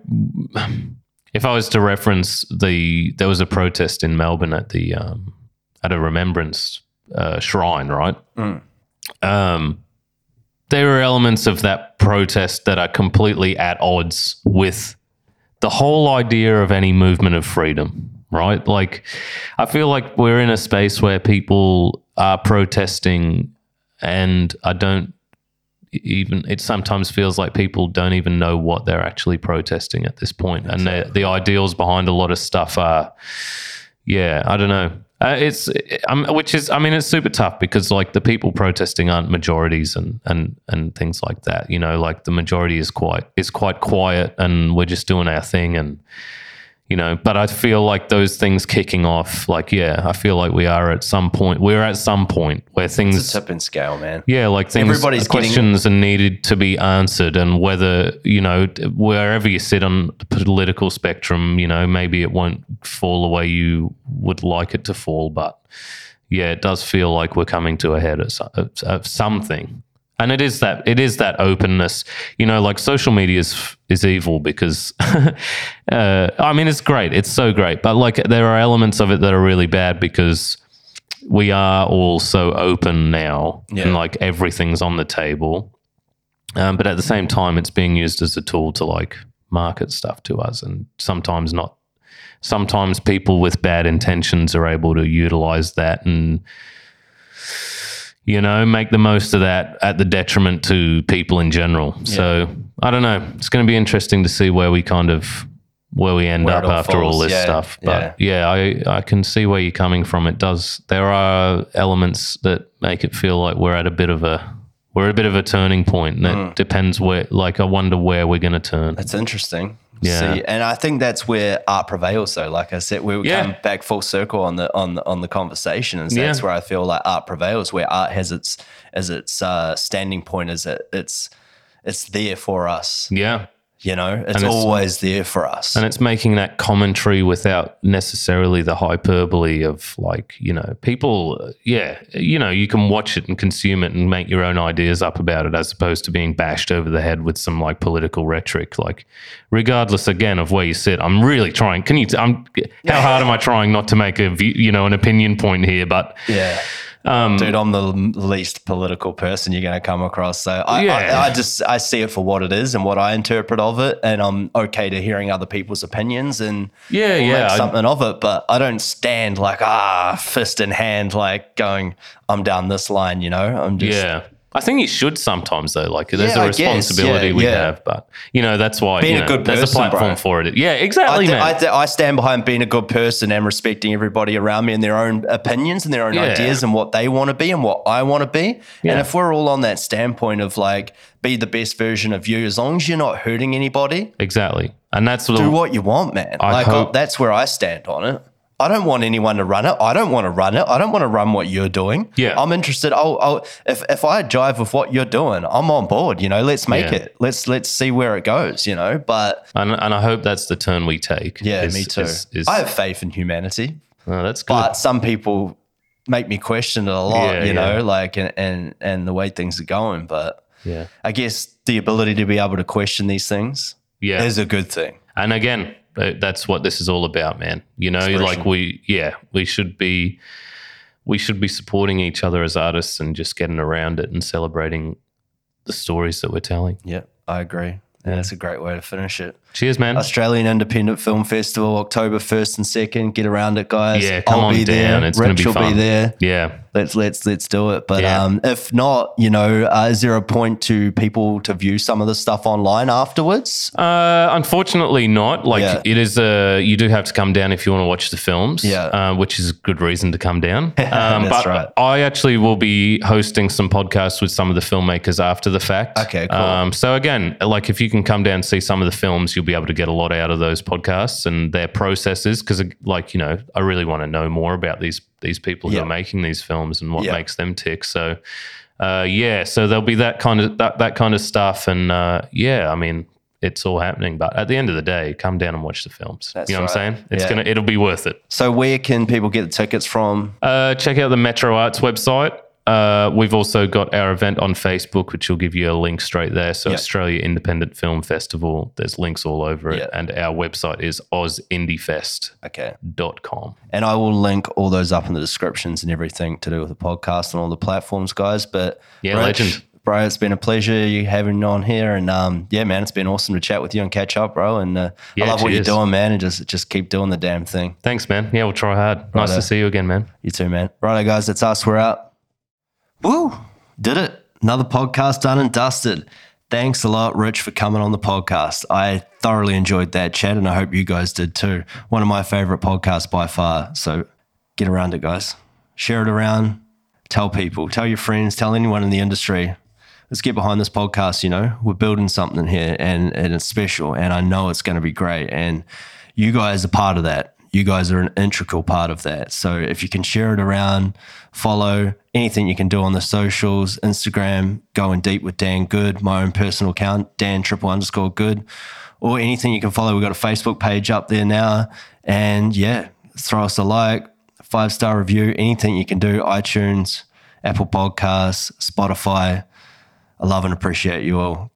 if i was to reference the there was a protest in melbourne at the um at a remembrance uh, shrine right? Um there are elements of that protest that are completely at odds with the whole idea of any movement of freedom, right? Like, I feel like we're in a space where people are protesting, and I don't even, it sometimes feels like people don't even know what they're actually protesting at this point. And the the ideals behind a lot of stuff are, yeah, I don't know. Uh, it's um, which is I mean it's super tough because like the people protesting aren't majorities and and and things like that. You know, like the majority is quite is quite quiet and we're just doing our thing and you know, but I feel like those things kicking off, like, yeah, I feel like we are at some point, we're at some point where It's things, a tipping scale, man. yeah, like things, Everybody's getting- questions are needed to be answered, and whether you know wherever you sit on the political spectrum, you know, maybe it won't fall the way you would like it to fall, but yeah, it does feel like we're coming to a head of, of something. And it is that it is that openness, you know. Like social media is is evil because, uh, I mean, it's great, it's so great, but like there are elements of it that are really bad because we are all so open now Yeah. and like everything's on the table. Um, but at the same time, it's being used as a tool to like market stuff to us, and sometimes not. Sometimes people with bad intentions are able to utilize that and you know make the most of that at the detriment to people in general. So I don't know. It's going to be interesting to see where we kind of where we end Where up after all this Yeah, stuff. But yeah, I I can see where you're coming from. It does. There are elements that make it feel like we're at a bit of a we're at a bit of a turning point, and it Mm. depends where. Like, I wonder where we're going to turn. That's interesting. Yeah. See, and I think that's where art prevails. So, like I said, we Yeah. come back full circle on the on the, on the conversation, and so that's where I feel like art prevails, where art has its as its uh, standing point, is it it's it's there for us. Yeah. You know, it's, it's- always there for us. And it's making that commentary without necessarily the hyperbole of like, you know, people, yeah, you know, you can watch it and consume it and make your own ideas up about it as opposed to being bashed over the head with some like political rhetoric. Like, regardless again of where you sit, I'm really trying. Can you, t- I'm, how hard am I trying not to make a, view, you know, an opinion point here? But yeah. Um, Dude, I'm the least political person you're going to come across. So I, Yeah. I, I just I see it for what it is and what I interpret of it, and I'm okay to hearing other people's opinions and Yeah, yeah, make I- something of it. But I don't stand like ah fist in hand, like going I'm down this line. You know, I'm just yeah. I think you should sometimes though. Like there's Yeah, a I responsibility Yeah, we yeah. have, but you know that's why Being you a good person, there's a platform bro. for it. Yeah, I, exactly, th- man. I, th- I stand behind being a good person and respecting everybody around me and their own opinions and their own ideas and what they want to be and what I want to be. And if we're all on that standpoint of like, be the best version of you, as long as you're not hurting anybody, exactly, and that's what do what you want, man. I like hope- I, that's where I stand on it. I don't want anyone to run it. I don't want to run it. I don't want to run what you're doing. Yeah. I'm interested. I'll, I'll if if I jive with what you're doing, I'm on board. You know, let's make Yeah. it. Let's let's see where it goes. You know, but and, and I hope that's the turn we take. yeah, is- me too. is- is- I have faith in humanity, oh, that's good. but some people make me question it a lot. Yeah, you know, yeah. like and, and and the way things are going. But yeah, I guess the ability to be able to question these things yeah. is a good thing. and again, that's what this is all about, man. You know, like we, yeah, we should be, we should be supporting each other as artists and just getting around it and celebrating the stories that we're telling. Yeah, I agree. And it's a great way to finish it. Cheers, man. Australian Independent Film Festival, October first and second. Get around it, guys. Yeah, come I'll on be down. there. It's gonna Rich be will fun. be there. yeah, Let's let's let's do it. But Yeah. um, if not, you know, uh, is there a point to people to view some of the stuff online afterwards? Uh, unfortunately, not. Like Yeah. it is a you do have to come down if you want to watch the films. Yeah. uh, which is a good reason to come down. Um, That's but right. I actually will be hosting some podcasts with some of the filmmakers after the fact. Okay, cool. Um, so again, like if you can come down and see some of the films, you'll be able to get a lot out of those podcasts and their processes. Because like you know, I really want to know more about these these people who Yeah. are making these films and what Yeah. makes them tick. So. Uh, yeah, so there'll be that kind of that, that kind of stuff, and uh, yeah, I mean, it's all happening. But at the end of the day, come down and watch the films. That's you know what I'm saying? It's Yeah. gonna, it'll be worth it. So where can people get the tickets from? Uh, check out the Metro Arts website. Uh, we've also got our event on Facebook, which will give you a link straight there. So Yeah. Australia Independent Film Festival. There's links all over it, Yeah. and our website is ozindiefest.com. Okay. And I will link all those up in the descriptions and everything to do with the podcast and all the platforms, guys. But Yeah, legend. Bro, it's been a pleasure you having you on here. And um, yeah, man, it's been awesome to chat with you and catch up, bro. And uh, Yeah, I love what you're doing, man. And just just keep doing the damn thing. Thanks, man. Yeah, we'll try hard. Nice to see you again, man. You too, man. Righto, guys, it's us. We're out. Woo! Did it. Another podcast done and dusted. Thanks a lot, Rich, for coming on the podcast. I thoroughly enjoyed that chat, and I hope you guys did too. One of my favorite podcasts by far. So get around it, guys. Share it around. Tell people, tell your friends, tell anyone in the industry. Let's get behind this podcast. You know, we're building something here, and, and it's special, and I know it's going to be great. And you guys are part of that. You guys are an integral part of that. So if you can share it around, follow anything you can do on the socials, Instagram, going deep with Dan Good, my own personal account, Dan triple underscore good, or anything you can follow. We've got a Facebook page up there now. And yeah, throw us a like, five star review, anything you can do, iTunes, Apple Podcasts, Spotify. I love and appreciate you all.